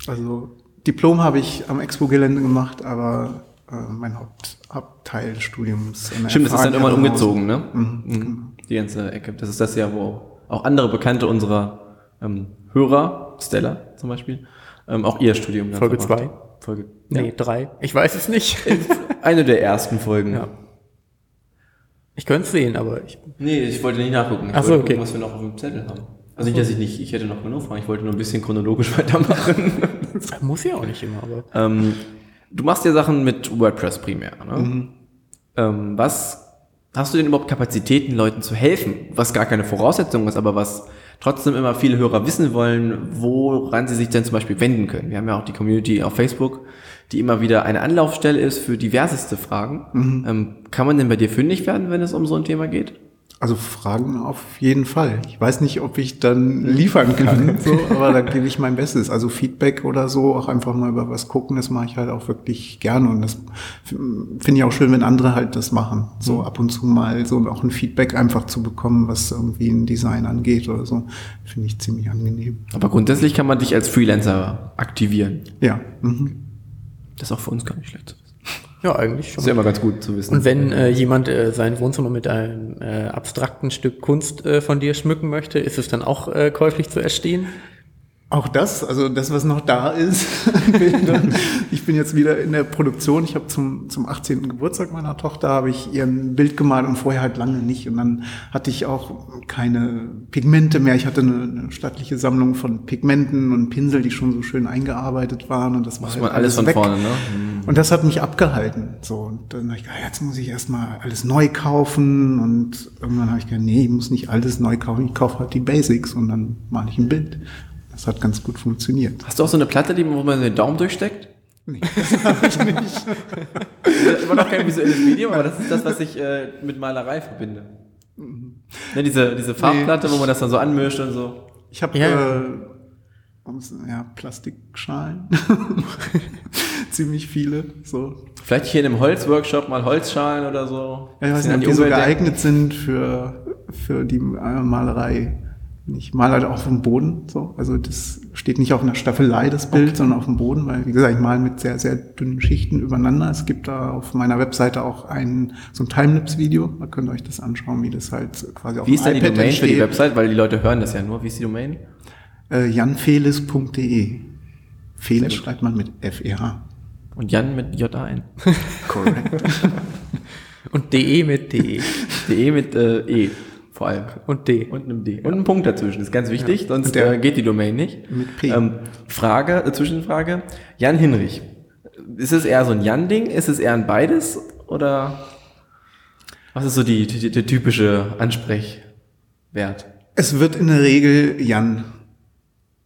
Also Diplom habe ich am Expo-Gelände gemacht, aber äh, mein Haupt, Hauptteil des Studiums. Stimmt, das ist dann irgendwann umgezogen, ne? Mhm. Die ganze Ecke. Das ist das Jahr, wo auch andere Bekannte unserer ähm, Hörer, Stella zum Beispiel, ähm, auch ihr Studium dann Folge verbracht zwei. Folge Nee, drei. Ich weiß es nicht. Eine der ersten Folgen. Ja. Ich könnte es sehen, aber ich. Nee, ich wollte nicht nachgucken. Ich Ach so, wollte okay. gucken, was wir noch auf dem Zettel haben. Also nicht, dass ich nicht, ich hätte noch genug Fragen, ich wollte nur ein bisschen chronologisch weitermachen. Muss ja auch nicht immer, aber. ähm, du machst ja Sachen mit WordPress primär, ne? Ähm, was hast du denn überhaupt Kapazitäten, Leuten zu helfen? Was gar keine Voraussetzung ist, aber was trotzdem immer viele Hörer wissen wollen, woran sie sich denn zum Beispiel wenden können. Wir haben ja auch die Community auf Facebook, die immer wieder eine Anlaufstelle ist für diverseste Fragen. Ähm, kann man denn bei dir fündig werden, wenn es um so ein Thema geht? Also Fragen auf jeden Fall. Ich weiß nicht, ob ich dann liefern kann, so, aber da gebe ich mein Bestes. Also Feedback oder so, auch einfach mal über was gucken, das mache ich halt auch wirklich gerne und das finde ich auch schön, wenn andere halt das machen. So ab und zu mal so auch ein Feedback einfach zu bekommen, was irgendwie ein Design angeht oder so, finde ich ziemlich angenehm. Aber grundsätzlich kann man dich als Freelancer aktivieren. Ja. Mhm. Das ist auch für uns gar nicht schlecht. Ja, eigentlich schon. Das ist ja immer ganz gut zu wissen. Und wenn äh, jemand äh, sein Wohnzimmer mit einem äh, abstrakten Stück Kunst äh, von dir schmücken möchte, ist es dann auch äh, käuflich zu erstehen? Auch das, also das, was noch da ist, ich bin jetzt wieder in der Produktion. Ich habe zum, zum 18. Geburtstag meiner Tochter habe ich ihr ein Bild gemalt und vorher halt lange nicht. Und dann hatte ich auch keine Pigmente mehr. Ich hatte eine, eine stattliche Sammlung von Pigmenten und Pinsel, die schon so schön eingearbeitet waren. Und das war halt man alles von weg. vorne, ne? Und das hat mich abgehalten. So, und dann habe ich gedacht, jetzt muss ich erstmal alles neu kaufen. Und irgendwann habe ich gedacht, nee, ich muss nicht alles neu kaufen. Ich kaufe halt die Basics und dann male ich ein Bild. Das hat ganz gut funktioniert. Hast du auch so eine Platte, die, wo man den Daumen durchsteckt? Nee, das habe ich nicht. Das ist immer noch kein visuelles Medium, aber das ist das, was ich äh, mit Malerei verbinde. Ne, diese, diese Farbplatte, wo man das dann so anmischt und so. Ich habe Ja. äh, ja, Plastikschalen. Ziemlich viele. So. Vielleicht hier in einem Holzworkshop mal Holzschalen oder so. Ja, ich weiß nicht, ob die so Umwelt denken. geeignet sind für, für die äh, Malerei. Ich male halt auf dem Boden. So. Also das steht nicht auf einer Staffelei, das Bild, sondern auf dem Boden, weil, wie gesagt, ich male mit sehr, sehr dünnen Schichten übereinander. Es gibt da auf meiner Webseite auch ein, so ein Timelapse-Video. Da könnt ihr euch das anschauen, wie das halt quasi auf Wie ist denn die Domain für die entsteht. Website? Weil die Leute hören das ja nur. Wie ist die Domain? Äh, janfelis.de. Felis schreibt man mit F-E-H. Und Jan mit J-A-N. Correct. Und DE mit DE. DE mit äh, E vor allem. Und D. Und einem D. Und einem Punkt dazwischen, ist ganz wichtig, sonst Und der- äh, geht die Domain nicht. Mit P. Ähm, Frage, äh, Zwischenfrage. Jan Hinrich. Ist es eher so ein Jan-Ding? Ist es eher ein beides? Oder was ist so die, die, der typische Ansprechwert? Es wird in der Regel Jan.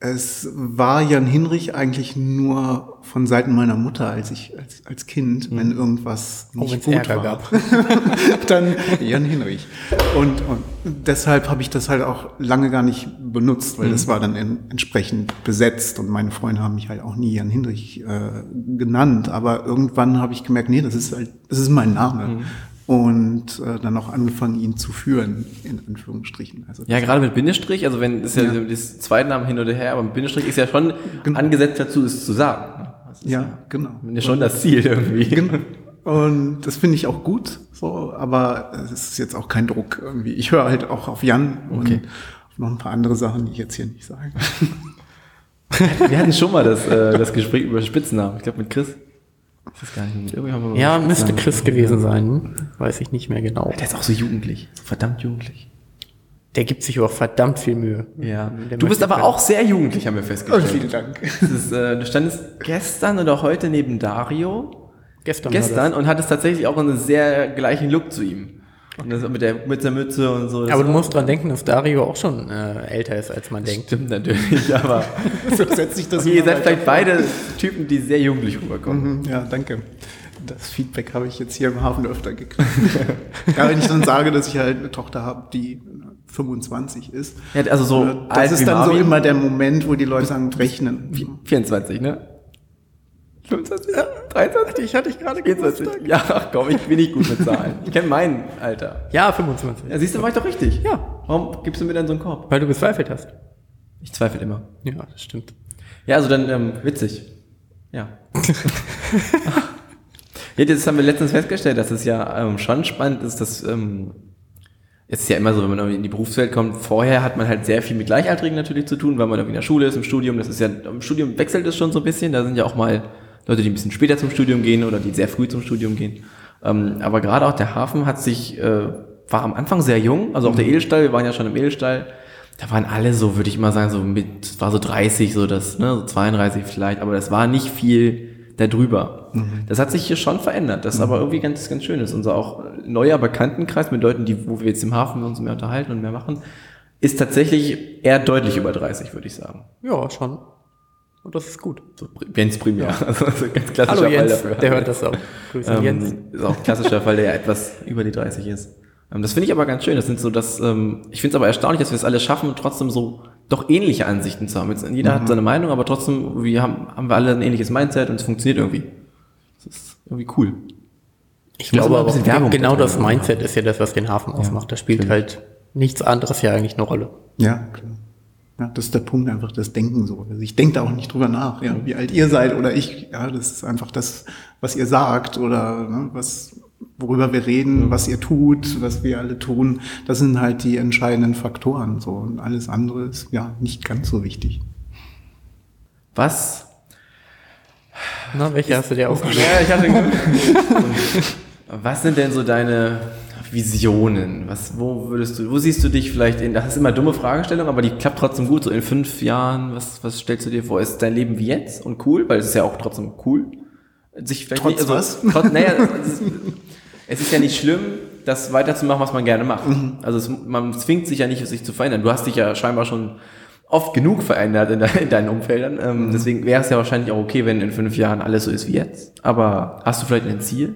Es war Jan Hinrich eigentlich nur von Seiten meiner Mutter, als ich als, als Kind, wenn irgendwas Auch nicht wenn's gut Ärger war, gab. dann Jan Hinrich. Und, und deshalb habe ich das halt auch lange gar nicht benutzt, weil das war dann en, entsprechend besetzt und meine Freunde haben mich halt auch nie Jan Hinrich äh, genannt. Aber irgendwann habe ich gemerkt, nee, das ist halt, das ist mein Name. Und äh, dann auch angefangen, ihn zu führen, in Anführungsstrichen. Also Ja, gerade mit Bindestrich, also wenn das ist ja, Ja. das Zweitnamen hin oder her, aber mit Bindestrich ist ja schon angesetzt dazu, es zu sagen. Ist Ja, genau. ja schon das Ziel irgendwie. Genau. Und das finde ich auch gut, so, aber es ist jetzt auch kein Druck irgendwie. Ich höre halt auch auf Jan Okay. und auf noch ein paar andere Sachen, die ich jetzt hier nicht sage. Wir hatten schon mal das, äh, das Gespräch über Spitznamen. Ich glaube mit Chris. Ich weiß gar nicht. Mit irgendwie haben wir mal Ja, müsste Chris gewesen sein. Hm? Weiß ich nicht mehr genau. Der ist auch so jugendlich. So verdammt jugendlich. Der gibt sich auch verdammt viel Mühe. Ja. Der Du bist aber auch sehr jugendlich, haben wir festgestellt. Dank. Das ist, äh, du standest gestern oder heute neben Dario. Gestern. Gestern und hattest tatsächlich auch einen sehr gleichen Look zu ihm. Und das mit der, mit der Mütze und so. Aber du musst dran denken, dass Dario auch schon äh, älter ist, als man denkt. Stimmt natürlich, aber So setzt sich das okay, ihr seid vielleicht beide Typen, die sehr jugendlich rüberkommen. Mhm, Ja, danke. Das Feedback habe ich jetzt hier im Hafen öfter gekriegt. ja, wenn ich dann sage, dass ich halt eine Tochter habe, die 25 ist. Ja, also so äh, das alt ist dann so Marvin. immer der Moment, wo die Leute sagen, rechnen. 24, ne? 25? 23? Ich hatte ich gerade 24. Ja, ach komm, ich bin nicht gut mit Zahlen. Ich kenne mein Alter. Ja, 25. Ja, siehst du, war ich doch richtig. Ja. Warum gibst du mir dann so einen Korb? Weil du gezweifelt hast. Ich zweifle immer. Ja, das stimmt. Ja, also dann ähm, witzig. Ja. ja, das haben wir letztens festgestellt, dass es ja ähm, schon spannend ist, dass ähm, es ist ja immer so, wenn man in die Berufswelt kommt, vorher hat man halt sehr viel mit Gleichaltrigen natürlich zu tun, weil man irgendwie in der Schule ist, im Studium, das ist ja, im Studium wechselt es schon so ein bisschen, da sind ja auch mal Leute, die ein bisschen später zum Studium gehen oder die sehr früh zum Studium gehen. Ähm, aber gerade auch der Hafen hat sich, äh, war am Anfang sehr jung, also auch der Edelstall, wir waren ja schon im Edelstall, da waren alle so, würde ich mal sagen, so mit, es war so 30, so das, ne, so 32 vielleicht, aber das war nicht viel darüber. Das hat sich hier schon verändert, das ist aber irgendwie ganz, ganz schön ist. Unser auch neuer Bekanntenkreis mit Leuten, die, wo wir jetzt im Hafen uns mehr unterhalten und mehr machen, ist tatsächlich eher deutlich über 30, würde ich sagen. Ja, schon. Und das ist gut. So, Jens primär. Also, also ganz klassischer Hallo Fall Jens, dafür. der hört das auch. Grüße an Jens. Ähm, ist auch ein klassischer Fall, der ja etwas über die 30 ist. Ähm, das finde ich aber ganz schön. Das sind so, dass ähm, ich finde es aber erstaunlich, dass wir es alle schaffen, trotzdem so doch ähnliche Ansichten zu haben. Jetzt, jeder hat seine Meinung, aber trotzdem wir haben, haben wir alle ein ähnliches Mindset und es funktioniert irgendwie. Das ist irgendwie cool. Ich glaube aber Werbung genau das. Mindset ist ja das, was den Hafen ausmacht. Da spielt halt nichts anderes ja eigentlich eine Rolle. Ja, klar. Ja, das ist der Punkt, einfach das Denken so. Also ich denke da auch nicht drüber nach, ja, wie alt ihr seid oder ich. Ja, das ist einfach das, was ihr sagt oder ne, was, worüber wir reden, was ihr tut, was wir alle tun. Das sind halt die entscheidenden Faktoren. So und alles andere ist ja nicht ganz so wichtig. Was Na, welche hast du dir ausgesucht? Ja, ich hatte. was sind denn so deine Visionen? Was, wo würdest du, wo siehst du dich vielleicht in, das ist immer dumme Fragestellung, aber die klappt trotzdem gut, so in fünf Jahren, was, was stellst du dir vor? Ist dein Leben wie jetzt und cool? Weil es ist ja auch trotzdem cool. Sich vielleicht Trotz nicht, was? Trotz, naja, es ist, es ist ja nicht schlimm, das weiterzumachen, was man gerne macht. Also es, man zwingt sich ja nicht, sich zu verändern. Du hast dich ja scheinbar schon oft genug verändert in, de in deinen Umfeldern. Ähm, Deswegen wäre es ja wahrscheinlich auch okay, wenn in fünf Jahren alles so ist wie jetzt. Aber hast du vielleicht ein Ziel?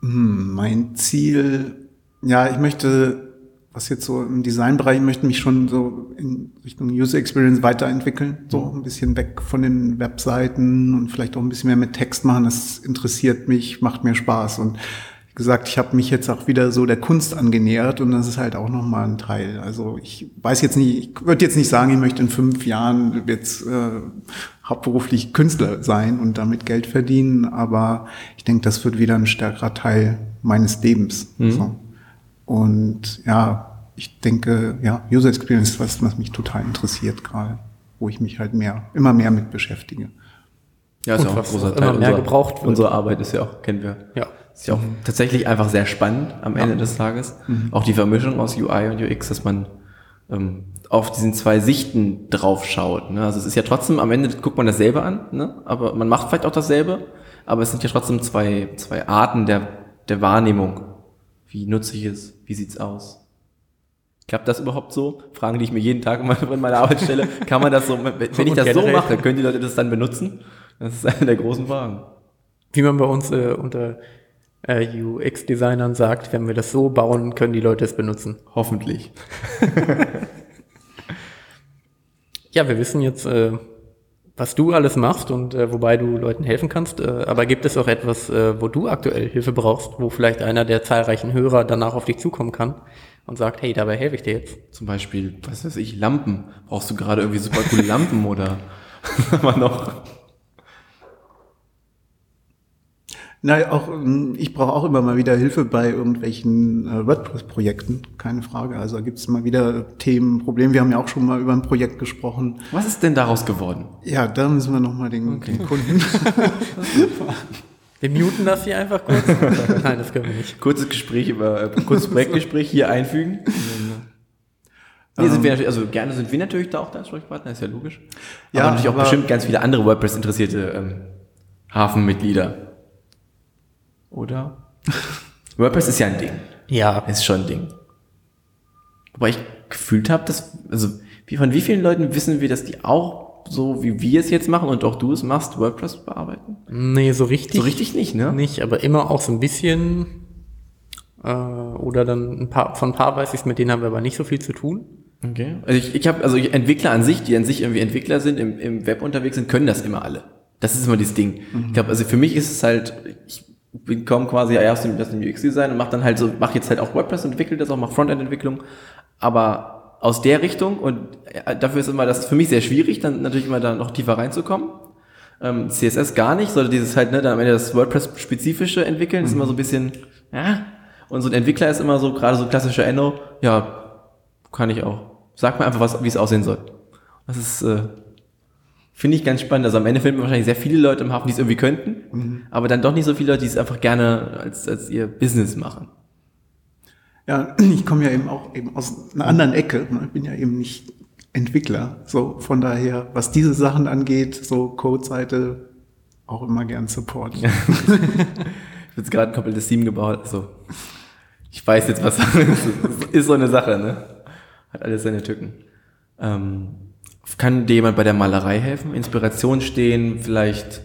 Hm, mein Ziel, ja, ich möchte, was jetzt so im Designbereich, ich möchte mich schon so in Richtung User Experience weiterentwickeln, so ein bisschen weg von den Webseiten und vielleicht auch ein bisschen mehr mit Text machen. Das interessiert mich, macht mir Spaß und wie gesagt, ich habe mich jetzt auch wieder so der Kunst angenähert und das ist halt auch nochmal ein Teil. Also ich weiß jetzt nicht, ich würde jetzt nicht sagen, ich möchte in fünf Jahren jetzt äh, hauptberuflich Künstler sein und damit Geld verdienen, aber ich denke, das wird wieder ein stärkerer Teil meines Lebens. So. Und ja, ich denke, ja, User Experience ist was, was mich total interessiert gerade, wo ich mich halt mehr, immer mehr mit beschäftige. Ja, Und was auch immer mehr gebraucht wird. Unsere Arbeit ist ja auch, kennen wir. Ja. Ist ja auch tatsächlich einfach sehr spannend am Ende des Tages. Auch die Vermischung aus UI und UX, dass man ähm, auf diesen zwei Sichten drauf schaut. Ne? Also es ist ja trotzdem, am Ende guckt man dasselbe an, ne? aber man macht vielleicht auch dasselbe, aber es sind ja trotzdem zwei, zwei Arten der, der Wahrnehmung. Wie nutze ich es? Wie sieht's aus? Klappt das überhaupt so? Fragen, die ich mir jeden Tag in meiner in meiner Arbeit stelle. Kann man das so, wenn wenn ich das so mache, können die Leute das dann benutzen? Das ist eine der großen Fragen. Wie man bei uns äh, unter äh, UX-Designern sagt, wenn wir das so bauen, können die Leute es benutzen. Hoffentlich. Ja, wir wissen jetzt, äh, was du alles machst und äh, wobei du Leuten helfen kannst. Äh, aber gibt es auch etwas, äh, wo du aktuell Hilfe brauchst, wo vielleicht einer der zahlreichen Hörer danach auf dich zukommen kann und sagt, hey, dabei helfe ich dir jetzt? Zum Beispiel, was weiß ich, Lampen. Brauchst du gerade irgendwie super coole Lampen oder wir noch? Na, auch, ähm, ich brauche auch immer mal wieder Hilfe bei irgendwelchen äh, WordPress-Projekten, keine Frage. Also da gibt es immer wieder Themen, Probleme. Wir haben ja auch schon mal über ein Projekt gesprochen. Was ist denn daraus geworden? Ja, da müssen wir nochmal den, den Kunden. Wir muten das hier einfach kurz. Nein, das können wir nicht. Kurzes Gespräch über, äh, kurzes Projektgespräch hier einfügen. Nee, sind wir natürlich, also gerne sind wir natürlich da auch der Ansprechpartner, ist ja logisch. Ja, aber natürlich auch aber- bestimmt ganz viele andere WordPress-interessierte ähm, Hafenmitglieder. Oder? WordPress ist ja ein Ding. Ja, Ist schon ein Ding. Wobei ich gefühlt habe, dass, also wie, von wie vielen Leuten wissen wir, dass die auch so wie wir es jetzt machen und auch du es machst, WordPress bearbeiten? nee, so richtig. So richtig nicht, ne? Nicht, aber immer auch so ein bisschen. Äh, oder dann ein paar, von ein paar weiß ich mit denen haben wir aber nicht so viel zu tun. Okay. Also ich, ich habe, also Entwickler an sich, die an sich irgendwie Entwickler sind, im, im Web unterwegs sind, können das immer alle. Das ist immer das Ding. Ich glaube, also für mich ist es halt, ich bin komme quasi erst im, aus dem UX-Design und mache dann halt so, mache jetzt halt auch WordPress, entwickle das auch, mache Frontend-Entwicklung, aber aus der Richtung und äh, dafür ist immer, das für mich sehr schwierig, dann natürlich immer da noch tiefer reinzukommen. Ähm, CSS gar nicht, sondern dieses halt, ne, dann am Ende das WordPress-spezifische entwickeln, ist immer so ein bisschen, ja, und so ein Entwickler ist immer so, gerade so klassischer Enno, ja, kann ich auch. Sag mir einfach, was, wie es aussehen soll. Das ist, äh, finde ich ganz spannend. Also am Ende finden wir wahrscheinlich sehr viele Leute im Hafen, die es irgendwie könnten, aber dann doch nicht so viele Leute, die es einfach gerne als, als ihr Business machen. Ja, ich komme ja eben auch eben aus einer anderen Ecke. Ich bin ja eben nicht Entwickler. So, von daher, was diese Sachen angeht, so Codeseite, auch immer gern Support. Ich habe jetzt gerade ein komplettes Team gebaut. Also, ich weiß jetzt, was ist so eine Sache, ne? Hat alles seine Tücken. Ähm, kann dir jemand bei der Malerei helfen? Inspiration stehen, vielleicht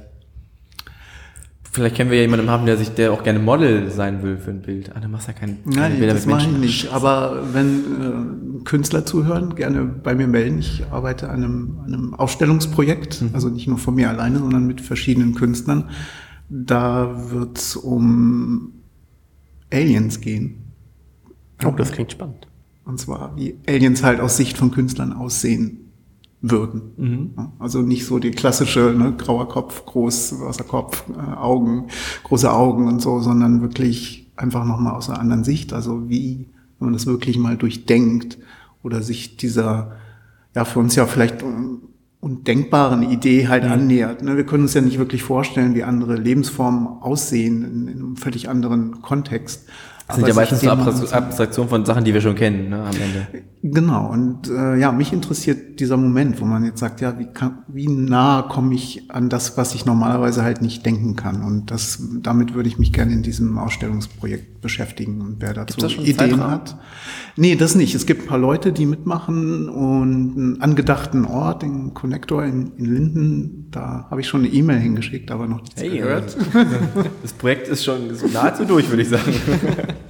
Vielleicht kennen wir ja jemanden haben, der sich, der auch gerne Model sein will für ein Bild. Ah, dann machst du ja kein, keine Nein, Bilder das mit mache ich Menschen. nicht. Aber wenn äh, Künstler zuhören, gerne bei mir melden. Ich arbeite an einem, an einem Ausstellungsprojekt, also nicht nur von mir alleine, sondern mit verschiedenen Künstlern. Da wird es um Aliens gehen. Oh, das klingt spannend. Und zwar, wie Aliens halt aus Sicht von Künstlern aussehen würden. Ja, Also nicht so die klassische ne, grauer Kopf, groß, weißer Kopf, äh, Augen, große Augen und so, sondern wirklich einfach nochmal aus einer anderen Sicht. Also wie, wenn man das wirklich mal durchdenkt oder sich dieser, ja für uns ja vielleicht un- undenkbaren Idee halt annähert. Ne? Wir können uns ja nicht wirklich vorstellen, wie andere Lebensformen aussehen in, in einem völlig anderen Kontext. Das sind ja meistens so dem mal Abstrak- Abstraktionen von Sachen, die wir schon kennen, ne, am Ende. Genau, und äh, ja, mich interessiert dieser Moment, wo man jetzt sagt, ja, wie, kann, wie nah komme ich an das, was ich normalerweise halt nicht denken kann. Und das, damit würde ich mich gerne in diesem Ausstellungsprojekt beschäftigen. Und wer dazu Ideen Zeitrahmen? hat. Nee, das nicht. Es gibt ein paar Leute, die mitmachen und einen angedachten Ort, den Connector in, in Linden, da habe ich schon eine E-Mail hingeschickt, aber noch nichts gehört. Das Projekt ist schon nahezu durch, würde ich sagen.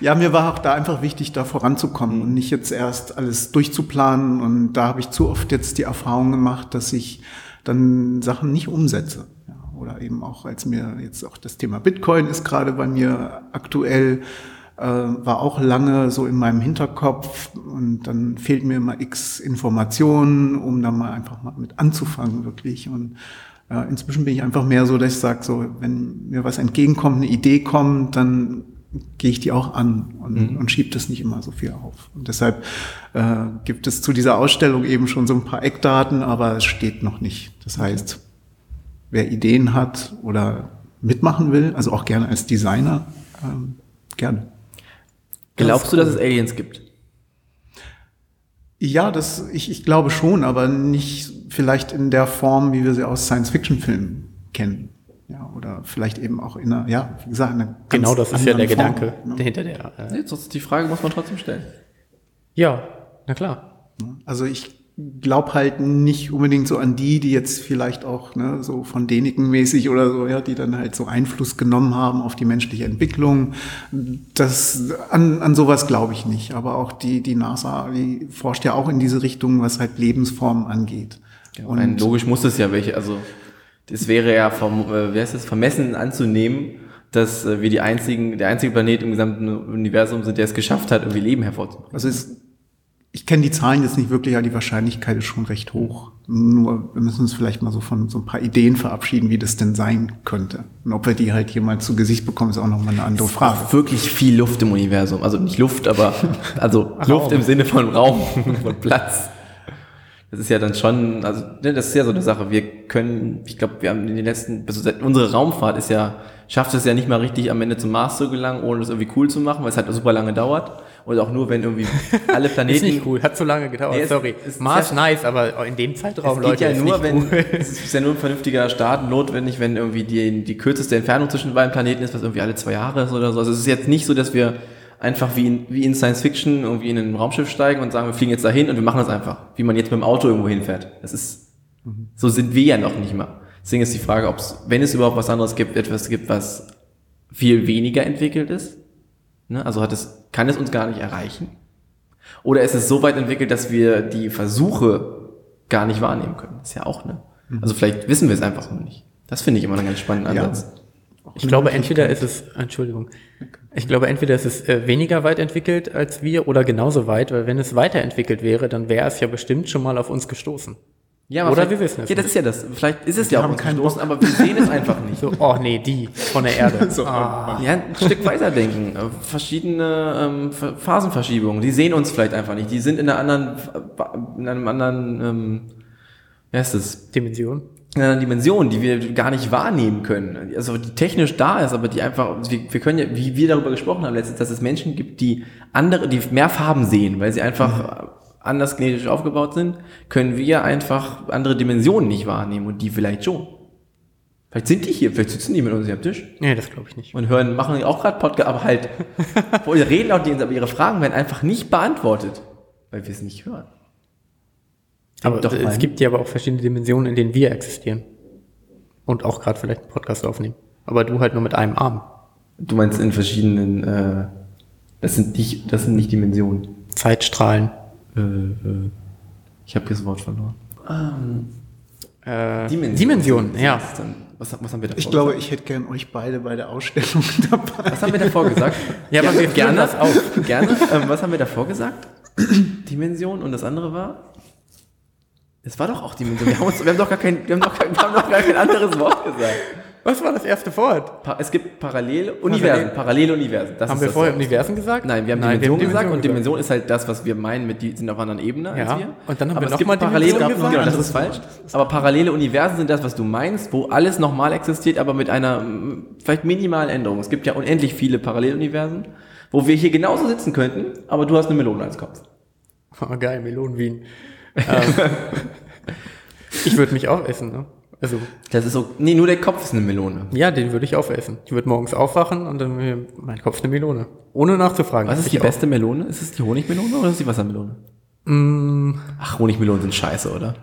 Ja, mir war auch da einfach wichtig, da voranzukommen und nicht jetzt erst alles durchzuplanen. Und da habe ich zu oft jetzt die Erfahrung gemacht, dass ich dann Sachen nicht umsetze. Ja, oder eben auch, als mir jetzt auch das Thema Bitcoin ist gerade bei mir aktuell, äh, war auch lange so in meinem Hinterkopf und dann fehlt mir immer x Informationen, um da mal einfach mal mit anzufangen, wirklich. Und äh, inzwischen bin ich einfach mehr so, dass ich sage, so, wenn mir was entgegenkommt, eine Idee kommt, dann gehe ich die auch an und, und schiebe das nicht immer so viel auf. Und deshalb äh, gibt es zu dieser Ausstellung eben schon so ein paar Eckdaten, aber es steht noch nicht. Das heißt, wer Ideen hat oder mitmachen will, also auch gerne als Designer, ähm, gerne. Glaubst du, dass es Aliens gibt? Ja, das, ich, ich glaube schon, aber nicht vielleicht in der Form, wie wir sie aus Science-Fiction-Filmen kennen. Ja, oder vielleicht eben auch in einer, ja, wie gesagt, in einer ganz Genau, das ist ja der anderen Gedanke Form, ne? hinter der. Äh, Jetzt ist die Frage, muss man trotzdem stellen. ja, na klar. Also ich glaube halt nicht unbedingt so an die, die jetzt vielleicht auch ne, so von Däniken mäßig oder so, ja, die dann halt so Einfluss genommen haben auf die menschliche Entwicklung. Das an, an sowas glaube ich nicht. Aber auch die die NASA, die forscht ja auch in diese Richtung, was halt Lebensformen angeht. Und Nein, logisch muss es ja welche, also das wäre ja vom, äh, wie heißt das, vermessen anzunehmen, dass äh, wir die einzigen, der einzige Planet im gesamten Universum sind, der es geschafft hat, irgendwie Leben hervorzubringen. Also es, ich kenne die Zahlen jetzt nicht wirklich, aber die Wahrscheinlichkeit ist schon recht hoch. Nur wir müssen uns vielleicht mal so von so ein paar Ideen verabschieden, wie das denn sein könnte. Und ob wir die halt hier mal zu Gesicht bekommen, ist auch nochmal eine andere Frage. Wirklich viel Luft im Universum. Also nicht Luft, aber also Luft im Sinne von Raum, von Platz. Das ist ja dann schon, also ne, das ist ja so eine Sache. Wir können, ich glaube, wir haben in den letzten, also unsere Raumfahrt ist ja, schafft es ja nicht mal richtig am Ende zum Mars zu gelangen, ohne das irgendwie cool zu machen, weil es halt super lange dauert. Und auch nur, wenn irgendwie alle Ist Planeten nicht cool, hat zu lange gedauert, Nee, es- sorry. es ist Mars ja- nice, aber in dem Zeitraum, Es Leute, ja ist nur, nicht wenn, cool. es ist ja nur ein vernünftiger Start notwendig, wenn irgendwie die, die kürzeste Entfernung zwischen beiden Planeten ist, was irgendwie alle zwei Jahre ist oder so. Also es ist jetzt nicht so, dass wir einfach wie in, wie in Science Fiction irgendwie in ein Raumschiff steigen und sagen, wir fliegen jetzt dahin und wir machen das einfach, wie man jetzt mit dem Auto irgendwo hinfährt. Das ist, so sind wir ja noch nicht mal. Deswegen ist die Frage, ob es, wenn es überhaupt was anderes gibt, etwas gibt, was viel weniger entwickelt ist. Ne? Also hat es, kann es uns gar nicht erreichen? Oder ist es so weit entwickelt, dass wir die Versuche gar nicht wahrnehmen können? Das ist ja auch ne. Also vielleicht wissen wir es einfach noch nicht. Das finde ich immer einen ganz spannenden Ja. Ich glaube, entweder ist es, Entschuldigung, ich glaube, entweder ist es äh, weniger weit entwickelt als wir oder genauso weit, weil wenn es weiterentwickelt wäre, dann wäre es ja bestimmt schon mal auf uns gestoßen. Ja, Oder vielleicht- wir wissen es Ja, das nicht. ist ja das. Vielleicht ist es ja haben auch uns gestoßen, aber wir sehen es einfach nicht. So, oh nee, die von der Erde. ah. Ja, ein Stück weiterdenken. Äh, Verschiedene ähm, Ph- Phasenverschiebungen. Die sehen uns vielleicht einfach nicht. Die sind in einer anderen, in einem anderen, ähm, wie heißt es? Dimension. In einer Dimension, die wir gar nicht wahrnehmen können. Also die technisch da ist, aber die einfach, wir, wir können ja, wie wir darüber gesprochen haben letztens, dass es Menschen gibt, die andere, die mehr Farben sehen, weil sie einfach anders genetisch aufgebaut sind, können wir einfach andere Dimensionen nicht wahrnehmen und die vielleicht schon. Vielleicht sind die hier, vielleicht sitzen die mit uns hier am Tisch Nee, das glaube ich nicht. und hören, machen auch gerade Podcast, aber halt, reden auch denen, aber ihre Fragen werden einfach nicht beantwortet, weil wir es nicht hören. Aber doch es gibt ja aber auch verschiedene Dimensionen, in denen wir existieren. Und auch gerade vielleicht einen Podcast aufnehmen. Aber du halt nur mit einem Arm. Du meinst in verschiedenen, äh, das sind nicht, das sind nicht Dimensionen. Zeitstrahlen. Äh, äh, ich habe hier das Wort verloren. Äh, Dimension. Dimensionen, ja. Was, was, was haben wir davor Ich glaube, gesagt? ich hätte gern euch beide bei der Ausstellung dabei. Was haben wir davor gesagt? Ja, aber wir führen das auf. Gerne. Ähm, was haben wir davor gesagt? Dimension und das andere war? Es war doch auch Dimension. Wir haben, uns, wir haben doch gar kein, wir haben doch, wir haben doch gar kein anderes Wort gesagt. Was war das erste Wort? Pa es gibt parallele Universen. Parallele Universen. Das Haben wir das vorher. Universen gesagt? Nein, wir haben Nein, Dimension, gesagt und gesagt. Dimension ist halt das, was wir meinen mit, die sind auf einer anderen Ebene als Ja, wir. und dann haben Aber wir es gibt noch mal parallele, Dimension gesagt. genau, das ist falsch. Aber parallele Universen sind das, was du meinst, wo alles nochmal existiert, aber mit einer vielleicht minimalen Änderung. Es gibt ja unendlich viele Paralleluniversen, wo wir hier genauso sitzen könnten, aber du hast eine Melone als Kopf. Oh, geil, Melonen Wien. Ähm, ich würde mich aufessen, ne? Also, Das ist so, nee, nur der Kopf ist eine Melone. ja, den würde ich aufessen. Ich würde morgens aufwachen und dann wäre mein Kopf eine Melone. Ohne nachzufragen. Was ist die beste Melone? Ist es die Honigmelone oder ist es die Wassermelone? Mm, Ach, Honigmelonen sind scheiße, oder?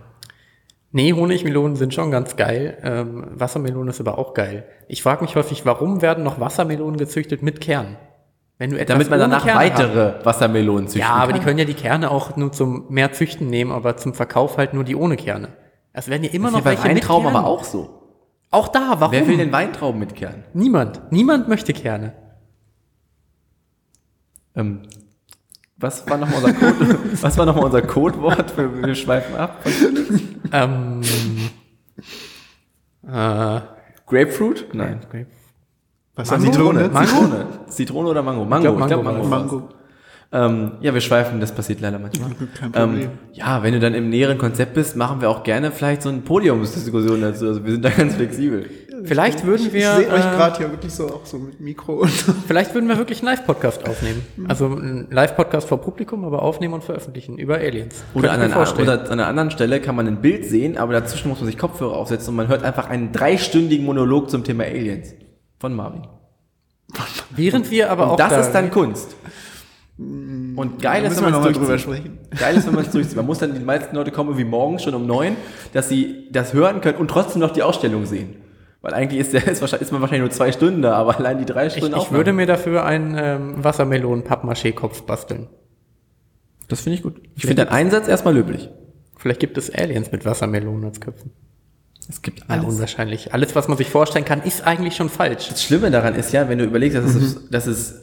nee, Honigmelonen sind schon ganz geil. Ähm, Wassermelone ist aber auch geil. Ich frage mich häufig, warum werden noch Wassermelonen gezüchtet mit Kern? Wenn du etwas Damit man danach Kerne weitere Wassermelonen züchten Ja, aber kann. die können ja die Kerne auch nur zum mehr züchten nehmen, aber zum Verkauf halt nur die ohne Kerne. Es werden ja immer Das noch welche mit Weintrauben aber auch so. Auch da, warum? Wer will denn Weintrauben mit Kern? Niemand. Niemand möchte Kerne. Ähm, was war nochmal unser Code? was war nochmal unser Codewort? Wir schweifen ab. Ähm, äh, Grapefruit? Nein. Was Mango? Zitrone? Mango? Zitrone. Oder Mango? Mango. glaub, Mango war's. Mango. Ähm, ja, wir schweifen, das passiert leider manchmal. Kein Problem. Ähm, ja, wenn du dann im näheren Konzept bist, machen wir auch gerne vielleicht so eine Podiumsdiskussion dazu. Also wir sind da ganz flexibel. vielleicht würden wir, ich sehe euch äh, gerade hier wirklich so auch so mit Mikro und vielleicht würden wir wirklich einen Live-Podcast aufnehmen. Mhm. Also einen Live-Podcast vor Publikum, aber aufnehmen und veröffentlichen über Aliens. Oder an, ich einer, oder an einer anderen Stelle kann man ein Bild sehen, aber dazwischen muss man sich Kopfhörer aufsetzen und man hört einfach einen dreistündigen Monolog zum Thema Aliens von Marvin. Während wir aber auch Und das da, ist dann Kunst. Und geil ist, wenn man es drüber sprechen. Geil ist, wenn man es durchzieht. Man muss dann, die meisten Leute kommen wie morgens schon um neun, dass sie das hören können und trotzdem noch die Ausstellung sehen. Weil eigentlich ist, der, ist, wahrscheinlich, ist man wahrscheinlich nur zwei Stunden da, aber allein die drei ich, Stunden ich Aufnahme. würde mir dafür einen ähm, Wassermelonen-Pappmaché-Kopf basteln. Das finde ich gut. Ich finde deinen Einsatz erstmal löblich. Vielleicht gibt es Aliens mit Wassermelonen als Köpfen. Es gibt Ja, alles. unwahrscheinlich. Alles, was man sich vorstellen kann, ist eigentlich schon falsch. Das Schlimme daran ist ja, wenn du überlegst, dass, es, dass es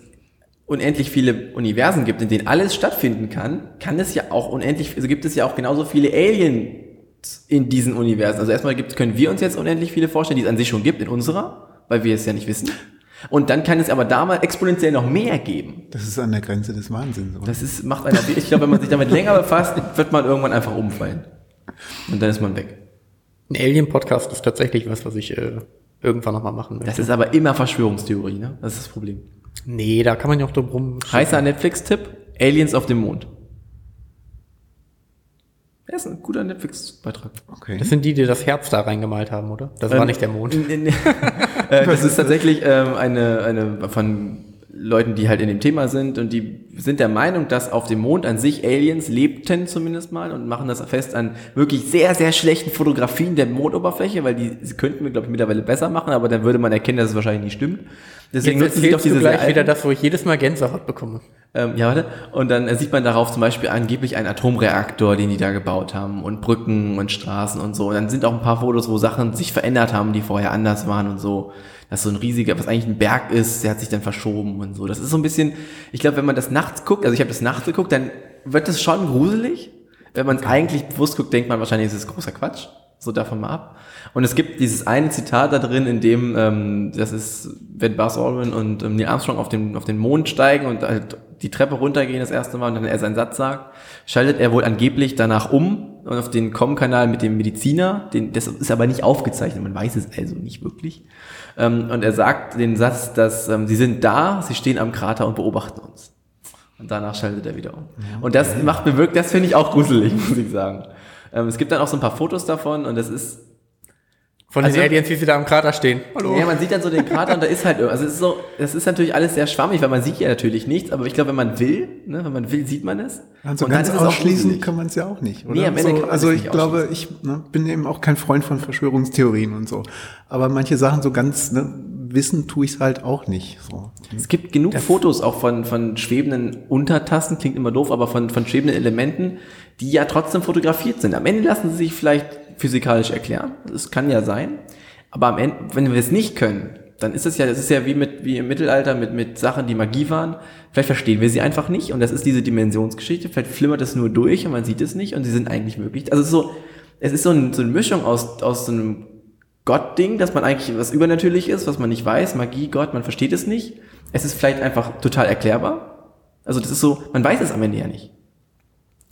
unendlich viele Universen gibt, in denen alles stattfinden kann, kann es ja auch unendlich, also gibt es ja auch genauso viele Aliens in diesen Universen. Also erstmal gibt, können wir uns jetzt unendlich viele vorstellen, die es an sich schon gibt in unserer, weil wir es ja nicht wissen. Und dann kann es aber da mal exponentiell noch mehr geben. Das ist an der Grenze des Wahnsinns. Oder? Das ist, macht einen, auf- ich glaube, wenn man sich damit länger befasst, wird man irgendwann einfach umfallen. Und dann ist man weg. Ein Alien-Podcast ist tatsächlich was, was ich äh, irgendwann nochmal machen möchte. Das ist aber immer Verschwörungstheorie, ne? Das ist das Problem. Nee, da kann man ja auch drum rum. Heißer Netflix-Tipp, Aliens auf dem Mond. Ja, ist ein guter Netflix-Beitrag. Okay. Das sind die, die das Herz da reingemalt haben, oder? Das war Ähm, nicht der Mond. äh, das ist tatsächlich ähm, eine, eine von Leuten, die halt in dem Thema sind und die sind der Meinung, dass auf dem Mond an sich Aliens lebten zumindest mal und machen das fest an wirklich sehr, sehr schlechten Fotografien der Mondoberfläche, weil die könnten wir, glaube ich, mittlerweile besser machen, aber dann würde man erkennen, dass es wahrscheinlich nicht stimmt. Deswegen Jetzt nutzen sie doch erzählst du diese gleich sehr wieder alten- das, wo ich jedes Mal Gänsehaut bekomme. Ähm, ja, warte. Und dann äh, sieht man darauf zum Beispiel angeblich einen Atomreaktor, den die da gebaut haben und Brücken und Straßen und so. Und dann sind auch ein paar Fotos, wo Sachen sich verändert haben, die vorher anders waren und so. Das ist so ein riesiger, was eigentlich ein Berg ist, der hat sich dann verschoben und so. Das ist so ein bisschen, ich glaube, wenn man das nachts guckt, also ich habe das nachts geguckt, dann wird das schon gruselig. Wenn man es eigentlich bewusst guckt, denkt man wahrscheinlich, es ist großer Quatsch. So davon mal ab. Und es gibt dieses eine Zitat da drin, in dem, ähm, das ist, wenn Buzz Aldrin und ähm, Neil Armstrong auf den, auf den Mond steigen und halt die Treppe runtergehen das erste Mal und dann er seinen Satz sagt, schaltet er wohl angeblich danach um und auf den Com-Kanal mit dem Mediziner, den, das ist aber nicht aufgezeichnet, man weiß es also nicht wirklich. Ähm, und er sagt den Satz, dass ähm, sie sind da, sie stehen am Krater und beobachten uns. Und danach schaltet er wieder um. Und das macht mir wirklich, das finde ich auch gruselig, muss ich sagen. Ähm, es gibt dann auch so ein paar Fotos davon und das ist, Von Also- den Aliens, wie sie da am Krater stehen. Hallo. Ja, man sieht dann so den Krater und da ist halt, also es ist so, es ist natürlich alles sehr schwammig, weil man sieht ja natürlich nichts, aber ich glaube, wenn man will, ne, wenn man will, sieht man es. Also und dann ganz ist es auch ausschließen gruselig. kann man es ja auch nicht, oder? Nee, am Ende so, kann man also es ich glaube, ich ne, bin eben auch kein Freund von Verschwörungstheorien und so. Aber manche Sachen so ganz ne, wissen tue ich es halt auch nicht. So. Es gibt genug Fotos auch von, von schwebenden Untertassen, klingt immer doof, aber von, von schwebenden Elementen, die ja trotzdem fotografiert sind. Am Ende lassen sie sich vielleicht physikalisch erklären. Das kann ja sein. Aber am Ende, wenn wir es nicht können, dann ist es ja, das ist ja wie mit, wie im Mittelalter mit, mit Sachen, die Magie waren. Vielleicht verstehen wir sie einfach nicht und das ist diese Dimensionsgeschichte. Vielleicht flimmert es nur durch und man sieht es nicht und sie sind eigentlich wirklich, also es ist so, es ist so, ein, so eine Mischung aus, aus so einem Gott-Ding, dass man eigentlich was übernatürlich ist, was man nicht weiß, Magie, Gott, man versteht es nicht. Es ist vielleicht einfach total erklärbar. Also das ist so, man weiß es am Ende ja nicht.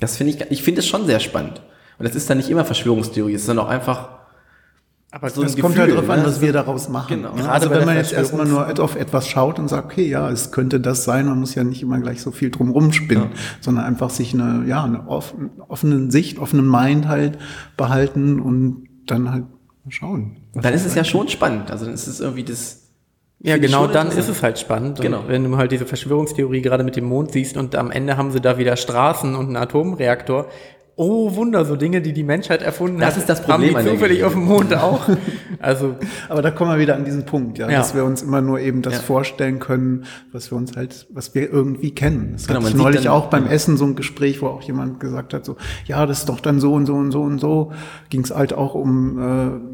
Das finde ich, ich finde es schon sehr spannend. Und das ist dann nicht immer Verschwörungstheorie, es ist dann auch einfach Aber so ein Es kommt Gefühl, halt drauf an, ne? was wir daraus machen. Genau. Gerade Also wenn man jetzt erstmal nur auf etwas schaut und sagt, okay, ja, es könnte das sein, man muss ja nicht immer gleich so viel drum rumspinnen, sondern einfach sich eine, ja, eine offen, offene Sicht, offenen Mind halt behalten und dann halt schauen. Dann ist es ja schon spannend. Also dann ist es irgendwie das. Ja, genau dann ist es halt spannend. Genau. Und wenn du halt diese Verschwörungstheorie gerade mit dem Mond siehst und am Ende haben sie da wieder Straßen und einen Atomreaktor. Oh, Wunder, so Dinge, die die Menschheit erfunden Das hat, ist das Problem haben die zufällig auf dem Mond auch. Also, Aber da kommen wir wieder an diesen Punkt, ja, Ja. dass wir uns immer nur eben das Ja. vorstellen können, was wir uns halt, was wir irgendwie kennen. Das Genau, hatte ich neulich dann- auch beim Essen so ein Gespräch, wo auch jemand gesagt hat, so, ja, das ist doch dann so und so und so und so. Ging es halt auch um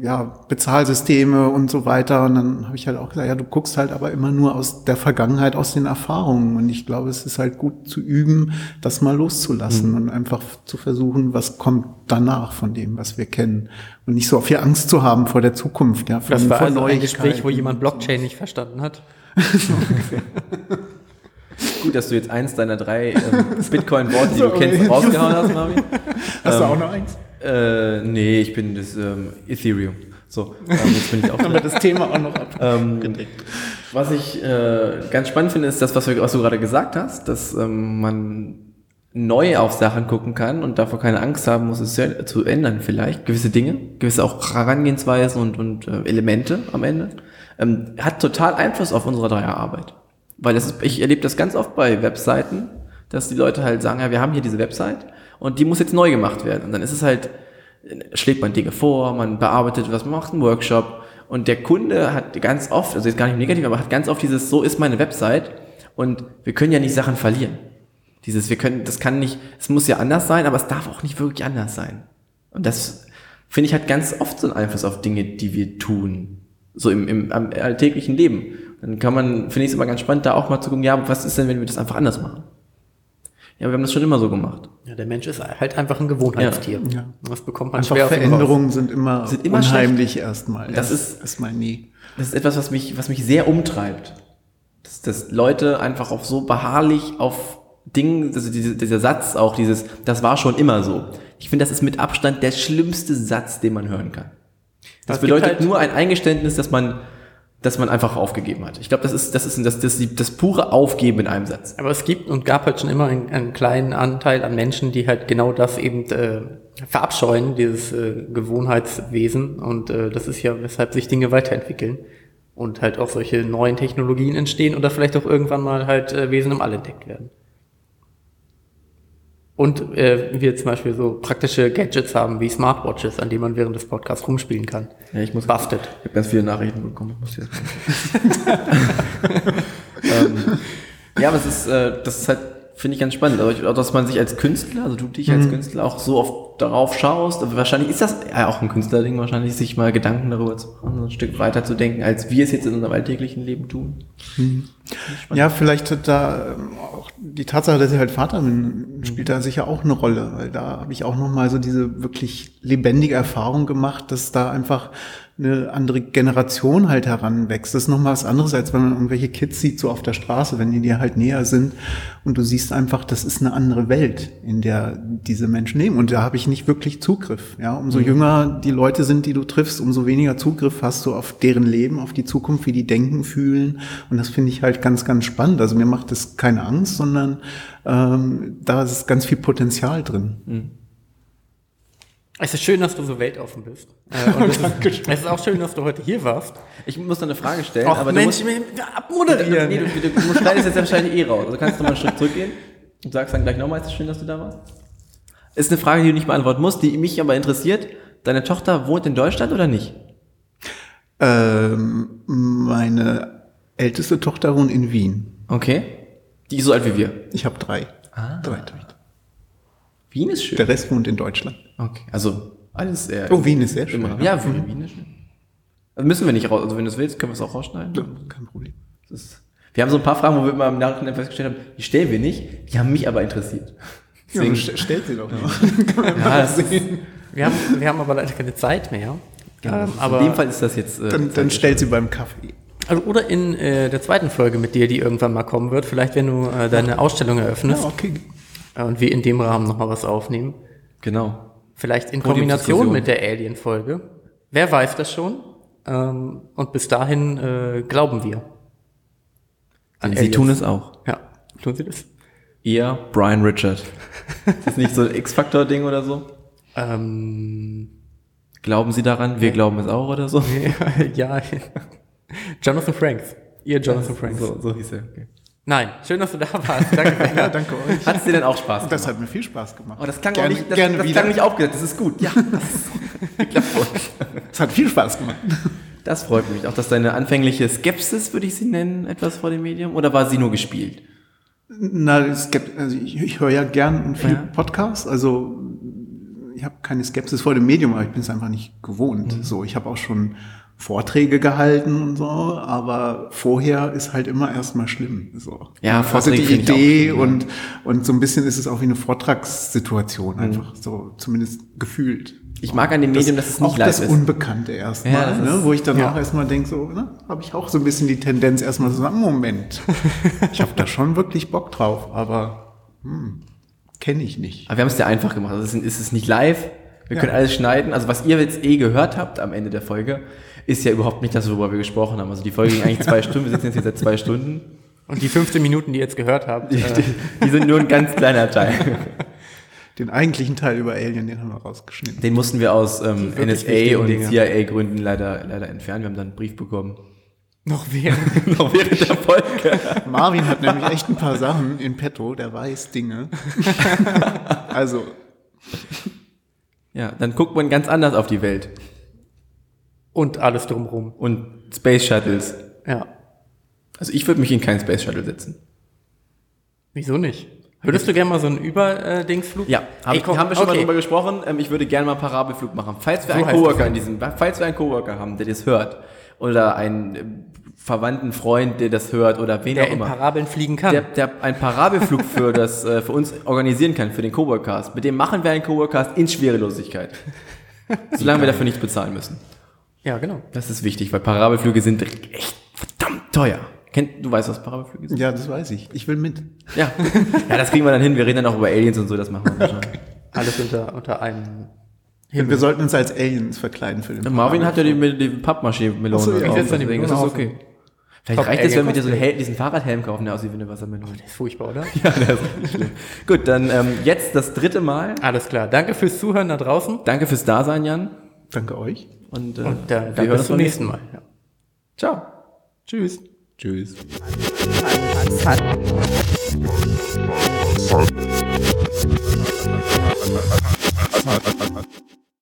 äh, ja, Bezahlsysteme und so weiter. Und dann habe ich halt auch gesagt, ja, du guckst halt aber immer nur aus der Vergangenheit, aus den Erfahrungen. Und ich glaube, es ist halt gut zu üben, das mal loszulassen Mhm. und einfach zu versuchen, was kommt danach von dem, was wir kennen. Und nicht so viel Angst zu haben vor der Zukunft, ja. Das war also ein Gespräch, wo jemand Blockchain nicht verstanden hat. Gut, dass du jetzt eins deiner drei ähm, Bitcoin-Worte, die du kennst, rausgehauen hast, Marvin. Hast du auch noch eins? Äh, nee, ich bin das ähm, Ethereum. So, ähm, jetzt bin ich auch Haben wir das Thema auch noch. Ähm, was ich äh, ganz spannend finde, ist das, was, wir, was du gerade gesagt hast, dass ähm, man neu auf Sachen gucken kann und davor keine Angst haben muss, es zu, ändern vielleicht. Gewisse Dinge, gewisse auch Herangehensweisen und, und äh, Elemente am Ende. Ähm, hat total Einfluss auf unsere Dreierarbeit. Weil das ist, ich erlebe das ganz oft bei Webseiten, dass die Leute halt sagen, ja, wir haben hier diese Website und die muss jetzt neu gemacht werden. Und dann ist es halt, schlägt man Dinge vor, man bearbeitet was, man macht einen Workshop und der Kunde hat ganz oft, also jetzt gar nicht negativ, aber hat ganz oft dieses, so ist meine Website und wir können ja nicht Sachen verlieren. Dieses, wir können, das kann nicht, es muss ja anders sein, aber es darf auch nicht wirklich anders sein. Und das, finde ich, hat ganz oft so einen Einfluss auf Dinge, die wir tun. So im, im am alltäglichen Leben. Dann kann man, finde ich es immer ganz spannend, da auch mal zu gucken, ja, was ist denn, wenn wir das einfach anders machen? Ja, wir haben das schon immer so gemacht. Ja, der Mensch ist halt einfach ein Gewohnheitstier. Ja. Das bekommt man Einfach schwer. Veränderungen sind immer, Sind immer unheimlich erstmal. Das Erst- ist- erstmal nie. Das ist etwas, was mich, was mich sehr umtreibt. Dass, dass Leute einfach auch so beharrlich auf Dingen, also diese, dieser Satz auch, dieses, das war schon immer so. Ich finde, das ist mit Abstand der schlimmste Satz, den man hören kann. Das gibt bedeutet halt- nur ein Eingeständnis, dass man, dass man einfach aufgegeben hat. Ich glaube, das ist, das ist das, das, das, das pure Aufgeben in einem Satz. Aber es gibt und gab halt schon immer einen, einen kleinen Anteil an Menschen, die halt genau das eben äh, verabscheuen, dieses äh, Gewohnheitswesen. Und äh, das ist ja, weshalb sich Dinge weiterentwickeln und halt auch solche neuen Technologien entstehen oder vielleicht auch irgendwann mal halt äh, Wesen im All entdeckt werden. Und äh, wir zum Beispiel so praktische Gadgets haben wie Smartwatches, an denen man während des Podcasts rumspielen kann. Ja, ich muss, Buftet. Ich habe ganz viele Nachrichten bekommen. Ich muss jetzt ähm, ja, aber es ist, äh, das ist halt, finde ich ganz spannend. Also, dass man sich als Künstler, also du dich als Künstler auch so oft darauf schaust. Aber wahrscheinlich ist das ja auch ein Künstlerding, wahrscheinlich sich mal Gedanken darüber zu machen, so ein Stück weiter zu denken, als wir es jetzt in unserem alltäglichen Leben tun. Ja, vielleicht hat da ähm, auch die Tatsache, dass ich halt Vater bin, spielt da sicher auch eine Rolle, weil da habe ich auch noch mal so diese wirklich lebendige Erfahrung gemacht, dass da einfach eine andere Generation halt heranwächst. Das ist noch mal was anderes, als wenn man irgendwelche Kids sieht so auf der Straße, wenn die dir halt näher sind und du siehst einfach, das ist eine andere Welt, in der diese Menschen leben und da habe ich nicht wirklich Zugriff. Ja, umso jünger die Leute sind, die du triffst, umso weniger Zugriff hast du auf deren Leben, auf die Zukunft, wie die denken, fühlen und das finde ich halt ganz, ganz spannend. Also mir macht das keine Angst, sondern ähm, da ist ganz viel Potenzial drin. Es ist schön, dass du so weltoffen bist. Äh, und es, ist, es ist auch schön, dass du heute hier warst. Ich muss noch eine Frage stellen, Och, aber Mensch, du musst, abmoderieren. nee, du, du, du schneidest jetzt wahrscheinlich eh raus. Also kannst du mal einen Schritt zurückgehen und sagst dann gleich nochmal, es ist schön, dass du da warst. Ist eine Frage, die du nicht beantworten musst, die mich aber interessiert. Deine Tochter wohnt in Deutschland oder nicht? Ähm, meine älteste Tochter wohnt in Wien. Okay. Die ist so alt wie wir. Ich habe drei. Drei Töchter. Wien ist schön. Der Rest wohnt in Deutschland. Okay. Also alles eher. Oh, Wien ist sehr schön. im Rahmen. Ja, Wien, Wien ist schön. Also müssen wir nicht raus. Also wenn du es willst, können wir es auch rausschneiden. Kein Problem. Das ist, wir haben so ein paar Fragen, wo wir immer im Nachhinein festgestellt haben, die stellen wir nicht, die haben mich aber interessiert. Ja, Deswegen, st- stellt sie doch mal. ja, das ist, Wir haben, wir haben aber leider keine Zeit mehr. Ähm, aber, in dem Fall ist das jetzt. Äh, Dann, dann stellt sie beim Kaffee. also, oder in äh, der zweiten Folge mit dir, die irgendwann mal kommen wird, vielleicht wenn du äh, deine Ausstellung eröffnest okay. Äh, und wir in dem Rahmen nochmal was aufnehmen. genau. Vielleicht in. Kombination mit der Alien-Folge. Wer weiß das schon? Ähm, und bis dahin äh, glauben wir. An Sie Aliens. tun es auch. Ja, tun sie das? Ihr Brian Richard. ist das nicht so ein X-Factor-Ding oder so? Ähm, Glauben Sie daran? Wir glauben es auch oder so? ja, Jonathan Franks. Ihr Jonathan Franks. So, so hieß er. Okay. Nein, schön, dass du da warst. Danke. Ja, danke euch. Hat es dir denn auch Spaß gemacht? Das hat mir viel Spaß gemacht. Oh, das klang gerne, auch nicht, das, gerne das wieder. klang nicht aufgesetzt, das ist gut. Ja, das. Es hat viel Spaß gemacht. Das freut mich. Auch, dass deine anfängliche Skepsis, würde ich sie nennen, etwas vor dem Medium, oder war sie nur gespielt? Na, gibt, also ich, ich höre ja gern viele Ja. Podcasts. Also ich habe keine Skepsis vor dem Medium, aber ich bin es einfach nicht gewohnt. Mhm. So, ich habe auch schon Vorträge gehalten und so, aber vorher ist halt immer erstmal schlimm. So. Ja, also Vorträge die finde ich auch Idee schlimm, ja. und und so ein bisschen ist es auch wie eine Mhm. Vortragssituation einfach so, zumindest gefühlt. Ich mag an dem Medium, dass es nicht auch live das ist. Unbekannte erstmal, Ja, das ne? ist- wo ich dann ja. auch erstmal denke, so, ne, habe ich auch so ein bisschen die Tendenz erstmal zu sagen, Moment, ich habe da schon wirklich Bock drauf, aber hm, kenne ich nicht. Aber wir haben es dir einfach gemacht. Also es ist nicht live. Wir Ja. können alles schneiden. Also was ihr jetzt eh gehört habt am Ende der Folge, ist ja überhaupt nicht das, worüber wir gesprochen haben. Also die Folge ging eigentlich zwei Stunden. Wir sitzen jetzt hier seit zwei Stunden. Und die 15 Minuten, die ihr jetzt gehört habt, Die, äh, die, die sind nur ein ganz kleiner Teil. Den eigentlichen Teil über Alien, den haben wir rausgeschnitten. Den mussten wir aus ähm, Die NSA und. CIA-Gründen leider, leider entfernen. Wir haben dann einen Brief bekommen. noch während. Noch während der Folge. Marvin hat nämlich echt ein paar Sachen in petto, der weiß Dinge. also, Ja, dann guckt man ganz anders auf die Welt. Und alles drumrum. Und Space Shuttles. Ja. Also ich würde mich in keinen Space Shuttle setzen. Wieso nicht? Würdest du gerne mal so einen Überdingsflug? Ja, hab Ey, ich, komm, haben wir schon mal okay. drüber gesprochen. Ähm, ich würde gerne mal einen Parabelflug machen. Falls wir So einen Coworker in diesem, falls wir einen Coworker haben, der das hört, oder einen verwandten Freund, der das hört, oder wen Der auch in immer, Parabeln fliegen kann. der, der einen Parabelflug für das, äh, für uns organisieren kann, für den Coworkast. Mit dem machen wir einen Coworkast in Schwerelosigkeit. Solange wir dafür nichts bezahlen müssen. ja, genau. Das ist wichtig, weil Parabelflüge sind echt verdammt teuer. Kennt, du weißt, was Parabelflüge sind? ja, das weiß ich. Ich will mit. Ja. ja, das kriegen wir dann hin. Wir reden dann auch über Aliens und so, das machen wir schon. Alles unter, unter einem. Wir sollten uns als Aliens verkleiden für den Marvin hat ja die, die Pappmaché-Melone Ach so, ja. gekauft, Ich setz dann die deswegen ist Melone das okay. Vielleicht Top reicht es, wenn wir dir so einen diesen Fahrradhelm kaufen, der aussieht wie eine Wassermelone. Der ist furchtbar, oder? ja, der ist schlimm. Gut, dann ähm, jetzt das dritte Mal. Alles klar. Danke fürs Zuhören da draußen. Danke fürs Dasein, Jan. Danke euch. Und, äh, Und dann, wir hören uns beim nächsten Mal. Ja. Ciao. Tschüss. Tschüss.